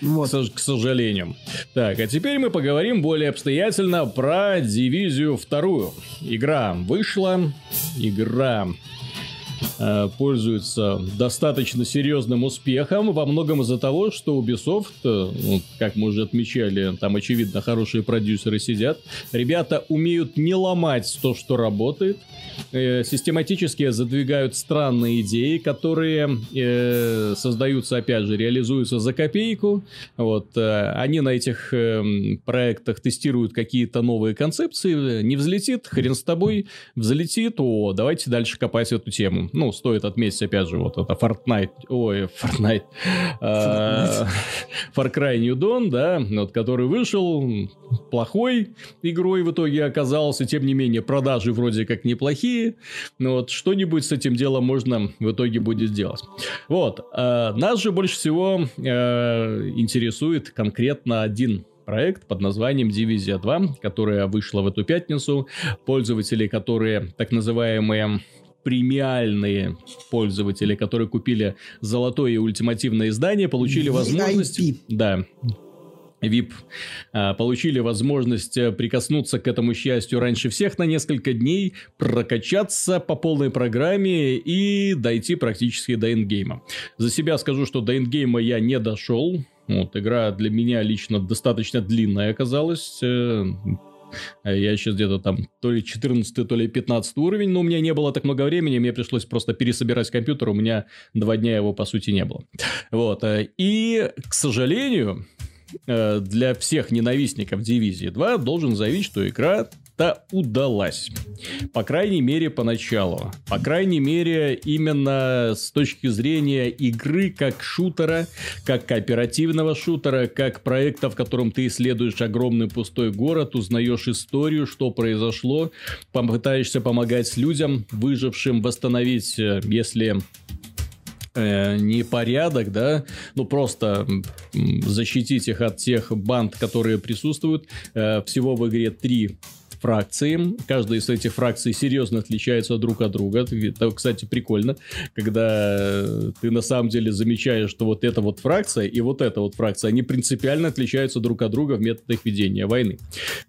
Вот. К сожалению. Так, а теперь мы поговорим более обстоятельно про дивизию вторую. Игра вышла. Игра пользуется достаточно серьезным успехом, во многом из-за того, что Ubisoft, э, ну, как мы уже отмечали, там, очевидно, хорошие продюсеры сидят, ребята умеют не ломать то, что работает, э, систематически задвигают странные идеи, которые э, создаются, опять же, реализуются за копейку, вот, э, они на этих э, проектах тестируют какие-то новые концепции, не взлетит, хрен с тобой, взлетит, о, давайте дальше копать эту тему ну, стоит отметить, опять же, вот это Fortnite, ой, Fortnite, а, Far Cry New Dawn, да, вот, который вышел, плохой игрой в итоге оказался, тем не менее, продажи вроде как неплохие, но вот что-нибудь с этим делом можно в итоге будет сделать. Вот, а, нас же больше всего а, интересует конкретно один проект под названием Дивизия 2, которая вышла в эту пятницу. Пользователи, которые так называемые премиальные пользователи, которые купили золотое и ультимативное издание, получили возможность... VIP. Да, VIP а, получили возможность э, прикоснуться к этому счастью раньше всех на несколько дней, прокачаться по полной программе и дойти практически до эндгейма. За себя скажу, что до эндгейма я не дошел. Вот, игра для меня лично достаточно длинная оказалась. Э, я сейчас где-то там то ли 14, то ли 15 уровень, но у меня не было так много времени, мне пришлось просто пересобирать компьютер, у меня два дня его, по сути, не было. Вот. Э, и, к сожалению, э, для всех ненавистников Дивизии 2 должен заявить, что игра та удалась. По крайней мере, поначалу. По крайней мере, именно с точки зрения игры как шутера, как кооперативного шутера, как проекта, в котором ты исследуешь огромный пустой город, узнаешь историю, что произошло, попытаешься помогать людям, выжившим, восстановить, э, если э, не порядок, да, ну просто защитить их от тех банд, которые присутствуют. Э, всего в игре три фракции. Каждая из этих фракций серьезно отличается друг от друга. Это, кстати, прикольно, когда ты на самом деле замечаешь, что вот эта вот фракция и вот эта вот фракция, они принципиально отличаются друг от друга в методах ведения войны.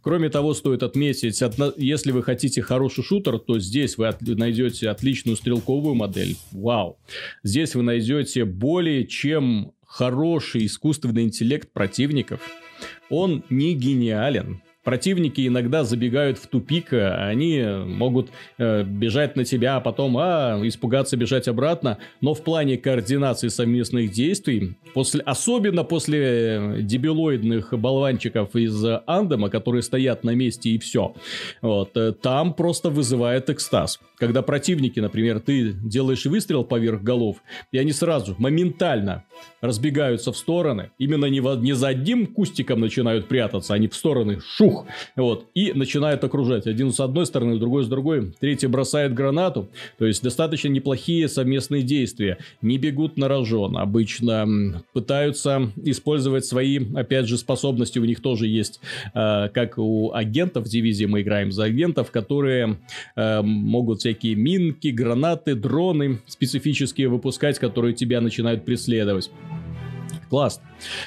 Кроме того, стоит отметить, если вы хотите хороший шутер, то здесь вы найдете отличную стрелковую модель. Вау! Здесь вы найдете более чем хороший искусственный интеллект противников. Он не гениален, противники иногда забегают в тупик, э, они могут э, бежать на тебя, а потом а, испугаться, бежать обратно. Но в плане координации совместных действий, после, особенно после э, дебилоидных болванчиков из Андема, которые стоят на месте и все, вот, э, там просто вызывает экстаз. Когда противники, например, ты делаешь выстрел поверх голов, и они сразу, моментально разбегаются в стороны, именно не, в, не за одним кустиком начинают прятаться, они в стороны, шух, бух, вот, и начинают окружать. Один с одной стороны, другой с другой, третий бросает гранату, то есть достаточно неплохие совместные действия. Не бегут на рожон, обычно пытаются использовать свои, опять же, способности, у них тоже есть, э, как у агентов дивизии мы играем за агентов, которые э, могут всякие минки, гранаты, дроны специфические выпускать, которые тебя начинают преследовать. Класс.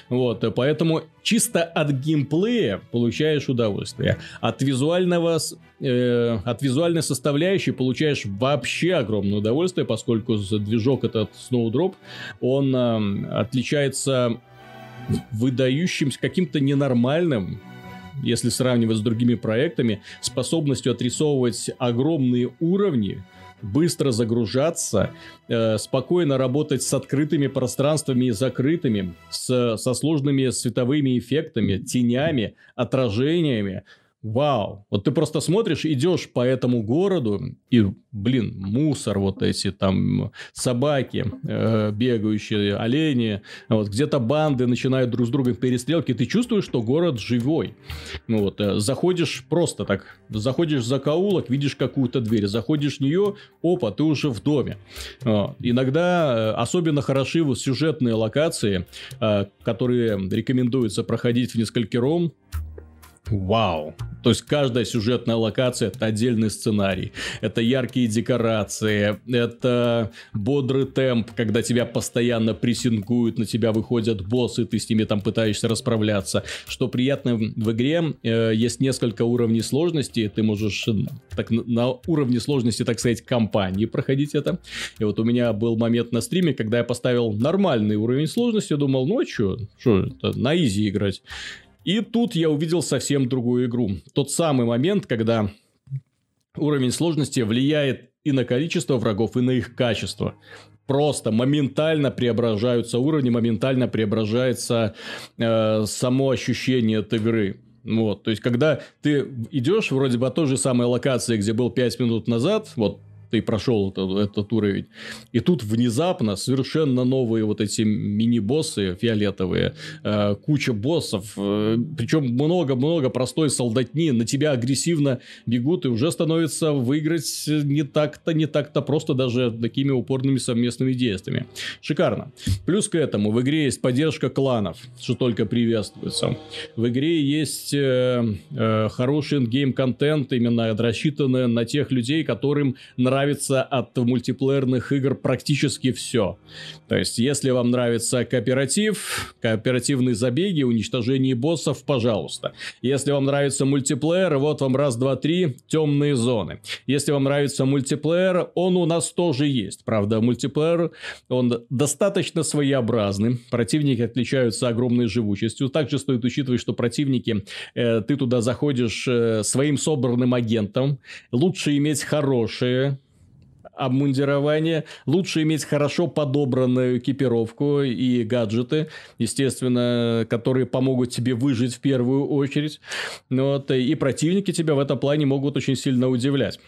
Вот, поэтому чисто от геймплея получаешь удовольствие. От визуального, э, от визуальной составляющей получаешь вообще огромное удовольствие, поскольку движок этот Snowdrop, он э, отличается выдающимся каким-то ненормальным если сравнивать с другими проектами, способностью отрисовывать огромные уровни, быстро загружаться, э, спокойно работать с открытыми пространствами и закрытыми, с, со сложными световыми эффектами, тенями, отражениями. Вау! Вот ты просто смотришь, идешь по этому городу, и, блин, мусор вот эти, там, собаки, э, бегающие, олени, вот, где-то банды начинают друг с другом перестрелки, ты чувствуешь, что город живой. Ну, вот, э, заходишь просто так, заходишь за каулок, видишь какую-то дверь, заходишь в нее, опа, ты уже в доме. Вот. Иногда э, особенно хороши сюжетные локации, э, которые рекомендуется проходить в несколькером, Вау. То есть каждая сюжетная локация это отдельный сценарий. Это яркие декорации, это бодрый темп, когда тебя постоянно прессингуют, на тебя выходят боссы, ты с ними там пытаешься расправляться. Что приятно в игре, э, есть несколько уровней сложности, ты можешь так, на уровне сложности, так сказать, компании проходить это. И вот у меня был момент на стриме, когда я поставил нормальный уровень сложности, думал, ну а что, что это, на изи играть. И тут я увидел совсем другую игру. Тот самый момент, когда уровень сложности влияет и на количество врагов, и на их качество. Просто моментально преображаются уровни, моментально преображается э, само ощущение от игры. Вот, то есть, когда ты идешь вроде бы от той же самой локации, где был 5 минут назад, вот ты прошел этот, этот уровень. И тут внезапно совершенно новые вот эти мини-боссы фиолетовые, э, куча боссов, э, причем много-много простой солдатни, на тебя агрессивно бегут, и уже становится выиграть не так-то, не так-то просто даже такими упорными совместными действиями. Шикарно. Плюс к этому в игре есть поддержка кланов, что только приветствуется. В игре есть э, э, хороший ингейм-контент, именно рассчитанный на тех людей, которым нравится нравится от мультиплеерных игр практически все. То есть, если вам нравится кооператив, кооперативные забеги, уничтожение боссов, пожалуйста. Если вам нравится мультиплеер, вот вам раз, два, три, темные зоны. Если вам нравится мультиплеер, он у нас тоже есть. Правда, мультиплеер, он достаточно своеобразный. Противники отличаются огромной живучестью. Также стоит учитывать, что противники, э, ты туда заходишь э, своим собранным агентом. Лучше иметь хорошие обмундирование. Лучше иметь хорошо подобранную экипировку и гаджеты, естественно, которые помогут тебе выжить в первую очередь. Вот, и противники тебя в этом плане могут очень сильно удивлять.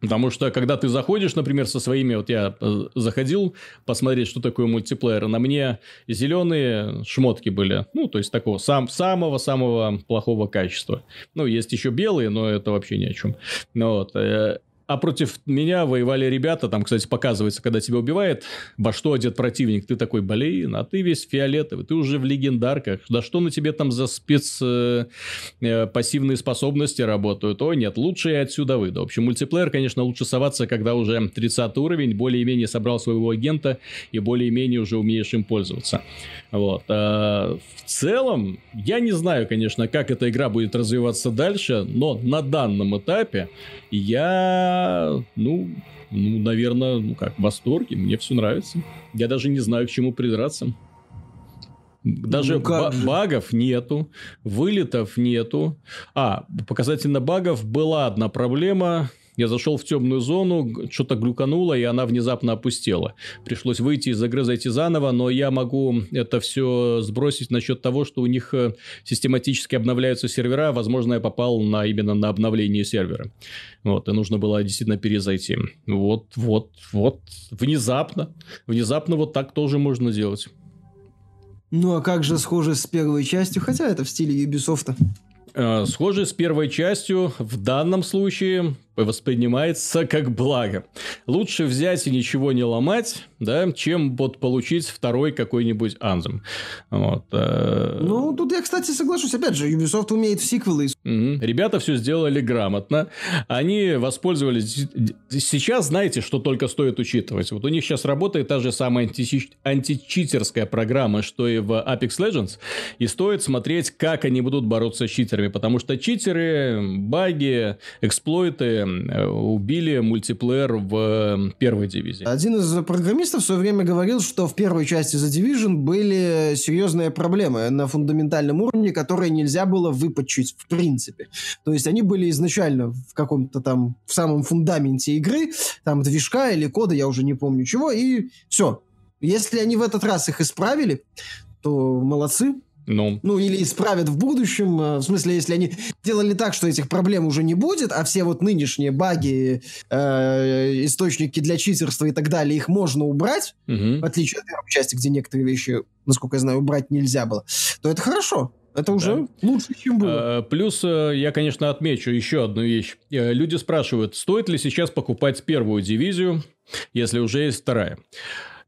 Потому что, когда ты заходишь, например, со своими... Вот я э, заходил посмотреть, что такое мультиплеер. На мне зеленые шмотки были. Ну, то есть, такого сам, самого-самого плохого качества. Ну, есть еще белые, но это вообще ни о чем. Ну, вот. А против меня воевали ребята, там, кстати, показывается, когда тебя убивает, во что одет противник, ты такой, блин, а ты весь фиолетовый, ты уже в легендарках, да что на тебе там за спец э, э, пассивные способности работают? О, нет, лучше я отсюда выйду. В общем, мультиплеер, конечно, лучше соваться, когда уже 30 уровень, более-менее собрал своего агента и более-менее уже умеешь им пользоваться. Вот. А в целом, я не знаю, конечно, как эта игра будет развиваться дальше, но на данном этапе я, ну, ну, наверное, ну как, в восторге, мне все нравится. Я даже не знаю, к чему придраться. Даже ну, ба- багов нету, вылетов нету. А, показательно багов была одна проблема. Я зашел в темную зону, что-то глюкануло, и она внезапно опустела. Пришлось выйти из игры, зайти заново, но я могу это все сбросить насчет того, что у них э, систематически обновляются сервера. Возможно, я попал на, именно на обновление сервера. Вот, и нужно было действительно перезайти. Вот, вот, вот. Внезапно. Внезапно вот так тоже можно делать. Ну а как же схоже с первой частью, хотя это в стиле Ubisoft. Э, схоже с первой частью, в данном случае воспринимается как благо. Лучше взять и ничего не ломать, да, чем вот получить второй какой-нибудь Anthem. Вот. э, Ну, тут я, кстати, соглашусь. Опять же, Ubisoft умеет в сиквелы. Мгм. Ребята все сделали грамотно. Они воспользовались... Сейчас знаете, что только стоит учитывать. Вот у них сейчас работает та же самая анти- античитерская программа, что и в Apex Legends. И стоит смотреть, как они будут бороться с читерами. Потому что читеры, баги, эксплойты убили мультиплеер в э, первой дивизии. Один из программистов в свое время говорил, что в первой части The Division были серьезные проблемы на фундаментальном уровне, которые нельзя было выпатчить в принципе. То есть они были изначально в каком-то там, в самом фундаменте игры, там движка или кода, я уже не помню чего, и все. Если они в этот раз их исправили, то молодцы. Ну, Ну, или исправят в будущем. э, В смысле, если они делали так, что этих проблем уже не будет, а все вот нынешние баги, э, источники для читерства и так далее, их можно убрать, мгм. в отличие от первой части, где некоторые вещи, насколько я знаю, убрать нельзя было, то это хорошо. Это уже лучше, чем было. Э, Плюс э, я, конечно, отмечу еще одну вещь. Люди спрашивают, стоит ли сейчас покупать первую дивизию, если уже есть вторая.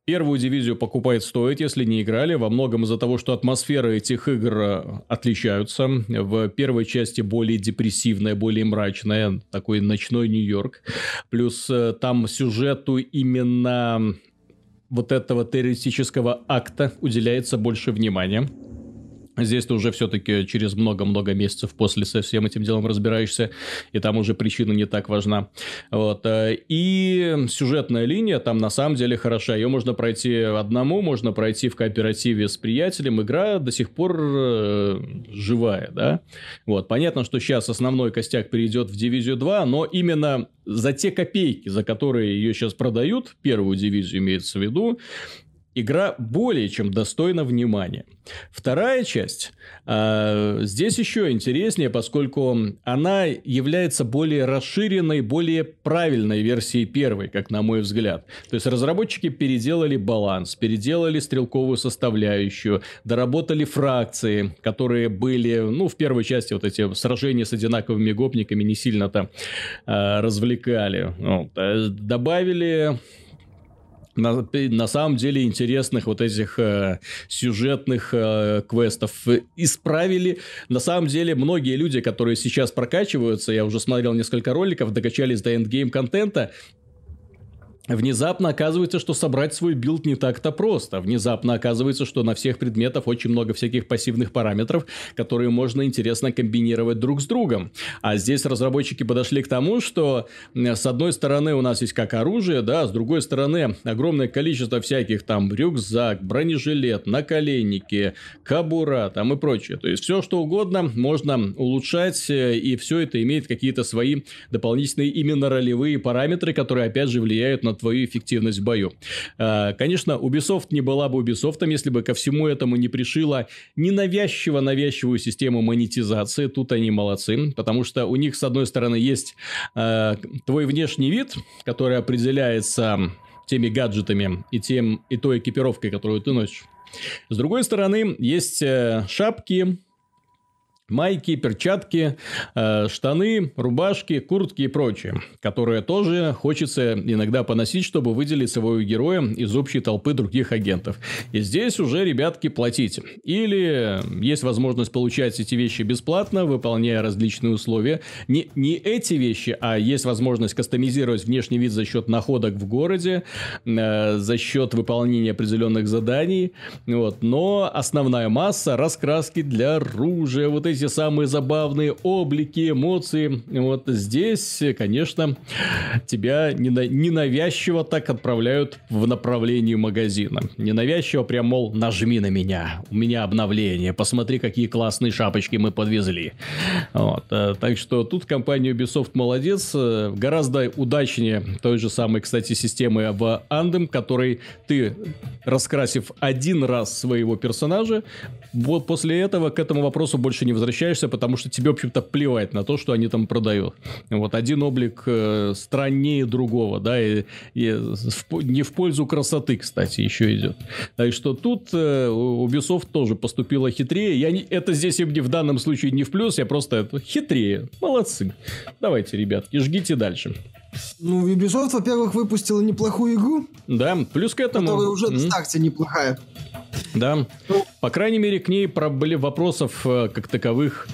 Первую дивизию покупать стоит, если не играли, во многом из-за того, что атмосферы этих игр э, отличаются. В первой части более депрессивная, более мрачная, такой ночной Нью-Йорк. Плюс э, там сюжету именно вот этого террористического акта уделяется больше внимания. Здесь ты уже все-таки через много-много месяцев после со всем этим делом разбираешься, и там уже причина не так важна. Вот. э, И сюжетная линия там на самом деле хороша. Ее можно пройти одному, можно пройти в кооперативе с приятелем. Игра до сих пор э, живая, да? Вот. Понятно, что сейчас основной костяк перейдет в дивизию 2, но именно за те копейки, за которые ее сейчас продают, первую дивизию имеется в виду, игра более чем достойна внимания. Вторая часть э, здесь еще интереснее, поскольку она является более расширенной, более правильной версией первой, как на мой взгляд. То есть разработчики переделали баланс, переделали стрелковую составляющую, доработали фракции, которые были, ну, в первой части вот эти сражения с одинаковыми гопниками не сильно-то э, развлекали. Вот. Э, Добавили на, на самом деле интересных вот этих э, сюжетных э, квестов. Исправили, на самом деле, многие люди, которые сейчас прокачиваются, я уже смотрел несколько роликов, докачались до endgame контента, Внезапно оказывается, что собрать свой build не так-то просто. Внезапно оказывается, что на всех предметах очень много всяких пассивных параметров, которые можно интересно комбинировать друг с другом. А здесь разработчики подошли к тому, что с одной стороны у нас есть как оружие, да, с другой стороны огромное количество всяких там рюкзак, бронежилет, наколенники, кабура там и прочее. То есть все что угодно можно улучшать, э, и все это имеет какие-то свои дополнительные именно ролевые параметры, которые опять же влияют на твою эффективность в бою. А, Конечно, Ubisoft не была бы Ubisoft, если бы ко всему этому не пришила ненавязчиво навязчивую систему монетизации. Тут они молодцы, потому что у них, с одной стороны, есть э, твой внешний вид, который определяется теми гаджетами и, тем, и той экипировкой, которую ты носишь. С другой стороны, есть э, шапки, майки, перчатки, э, штаны, рубашки, куртки и прочее, которые тоже хочется иногда поносить, чтобы выделить своего героя из общей толпы других агентов. И здесь уже, ребятки, платите. Или есть возможность получать эти вещи бесплатно, выполняя различные условия. Не, не эти вещи, а есть возможность кастомизировать внешний вид за счет находок в городе, э, за счет выполнения определенных заданий. Вот. Но основная масса раскраски для оружия, вот эти самые забавные облики, эмоции. Вот здесь, конечно, тебя нена- ненавязчиво так отправляют в направлении магазина. Ненавязчиво прям, мол, нажми на меня, у меня обновление, посмотри, какие классные шапочки мы подвезли. Вот. э, Так что тут компания Ubisoft молодец, э, гораздо удачнее той же самой, кстати, системы в Anthem, которой ты, раскрасив один раз своего персонажа, вот после этого к этому вопросу больше не возвращаешься возвращаешься, потому что тебе, в общем-то, плевать на то, что они там продают. Вот один облик э, страннее другого, да, и, и в, не в пользу красоты, кстати, еще идет. Так что тут э, Ubisoft тоже поступила хитрее. Я не, это здесь и в данном случае не в плюс, я просто это, хитрее. Молодцы. Давайте, ребятки, жгите дальше. Ну, Ubisoft, во-первых, выпустила неплохую игру. Да, плюс к этому... Которая уже mm-hmm. на старте неплохая. Да, по крайней мере, к ней были вопросов э, как таковых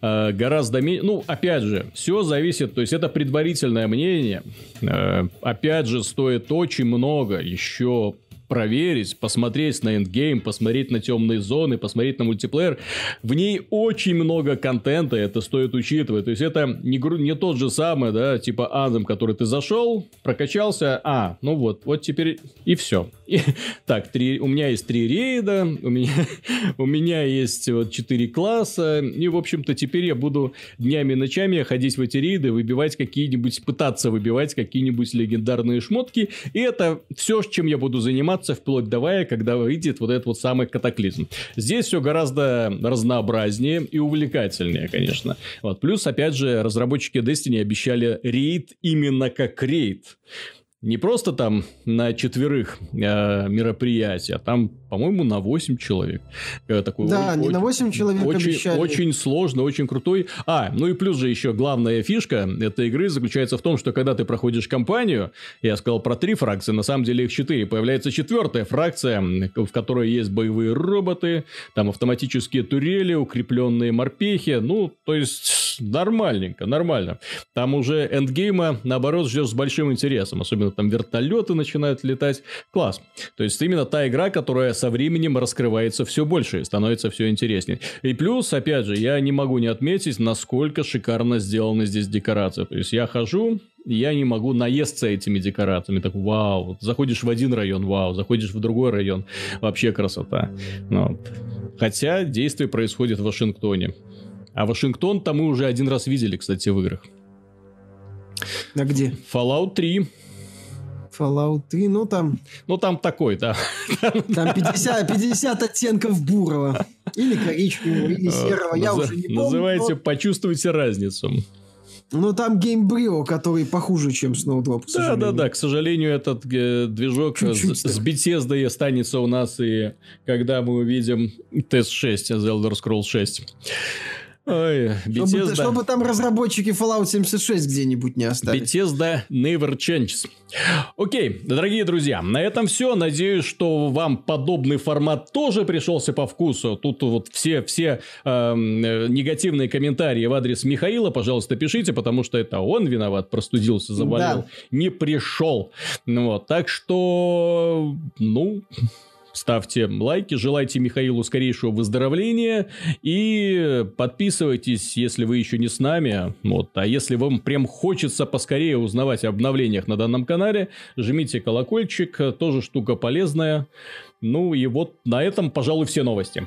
э, гораздо меньше. Ну, опять же, все зависит, то есть это предварительное мнение. Э, опять же, стоит очень много еще проверить, посмотреть на эндгейм, посмотреть на темные зоны, посмотреть на мультиплеер. В ней очень много контента, это стоит учитывать. То есть, это не, не тот же самый, да, типа Anthem, который ты зашел, прокачался, а, ну вот, вот теперь и все. И, так, три, у меня есть три рейда, у меня, у меня есть вот четыре класса, и, в общем-то, теперь я буду днями и ночами ходить в эти рейды, выбивать какие-нибудь, пытаться выбивать какие-нибудь легендарные шмотки, и это все, чем я буду заниматься вплоть до вая, когда выйдет вот этот вот самый катаклизм. Здесь все гораздо разнообразнее и увлекательнее, конечно. Вот. Плюс, опять же, разработчики Destiny обещали рейд именно как рейд не просто там на четверых э, мероприятия, а там, по-моему, на 8 человек. Э, такой да, очень, не на 8 человек очень, обещали. Очень сложно, очень крутой. А, ну и плюс же еще главная фишка этой игры заключается в том, что когда ты проходишь кампанию, я сказал про три фракции, на самом деле их четыре, появляется четвертая фракция, в которой есть боевые роботы, там автоматические турели, укрепленные морпехи, ну, то есть нормальненько, нормально. Там уже эндгейма, наоборот, ждешь с большим интересом, особенно там вертолеты начинают летать. Класс. То есть, именно та игра, которая со временем раскрывается все больше и становится все интереснее. И плюс, опять же, я не могу не отметить, насколько шикарно сделаны здесь декорации. То есть, я хожу, я не могу наесться этими декорациями. Так, вау, заходишь в один район, вау, заходишь в другой район, вообще красота. Ну, хотя действие происходит в Вашингтоне. А Вашингтон-то мы уже один раз видели, кстати, в играх. А где? Fallout 3. Fallout 3, ну там... Ну там такой, да. Там 50, 50 оттенков бурого. Или коричневого, или серого, я уже не помню. Называйте но... «Почувствуйте разницу». Ну, там геймбрио, который похуже, чем Snowdrop, Да, да, да. К сожалению, этот э, движок Чуть-чуть с, с Bethesda останется у нас, и когда мы увидим тест 6 The Elder Scrolls 6. Ой, Bethesda... чтобы, чтобы там разработчики Fallout 76 где-нибудь не остались. Bethesda never changes. Окей, дорогие друзья, на этом все. Надеюсь, что вам подобный формат тоже пришелся по вкусу. Тут вот все, все э, негативные комментарии в адрес Михаила, пожалуйста, пишите, потому что это он виноват, простудился, заболел, да. не пришел. Вот, так что, ну, ставьте лайки, желайте Михаилу скорейшего выздоровления и подписывайтесь, если вы еще не с нами. Вот. А если вам прям хочется поскорее узнавать об обновлениях на данном канале, жмите колокольчик, тоже штука полезная. Ну и вот на этом, пожалуй, все новости.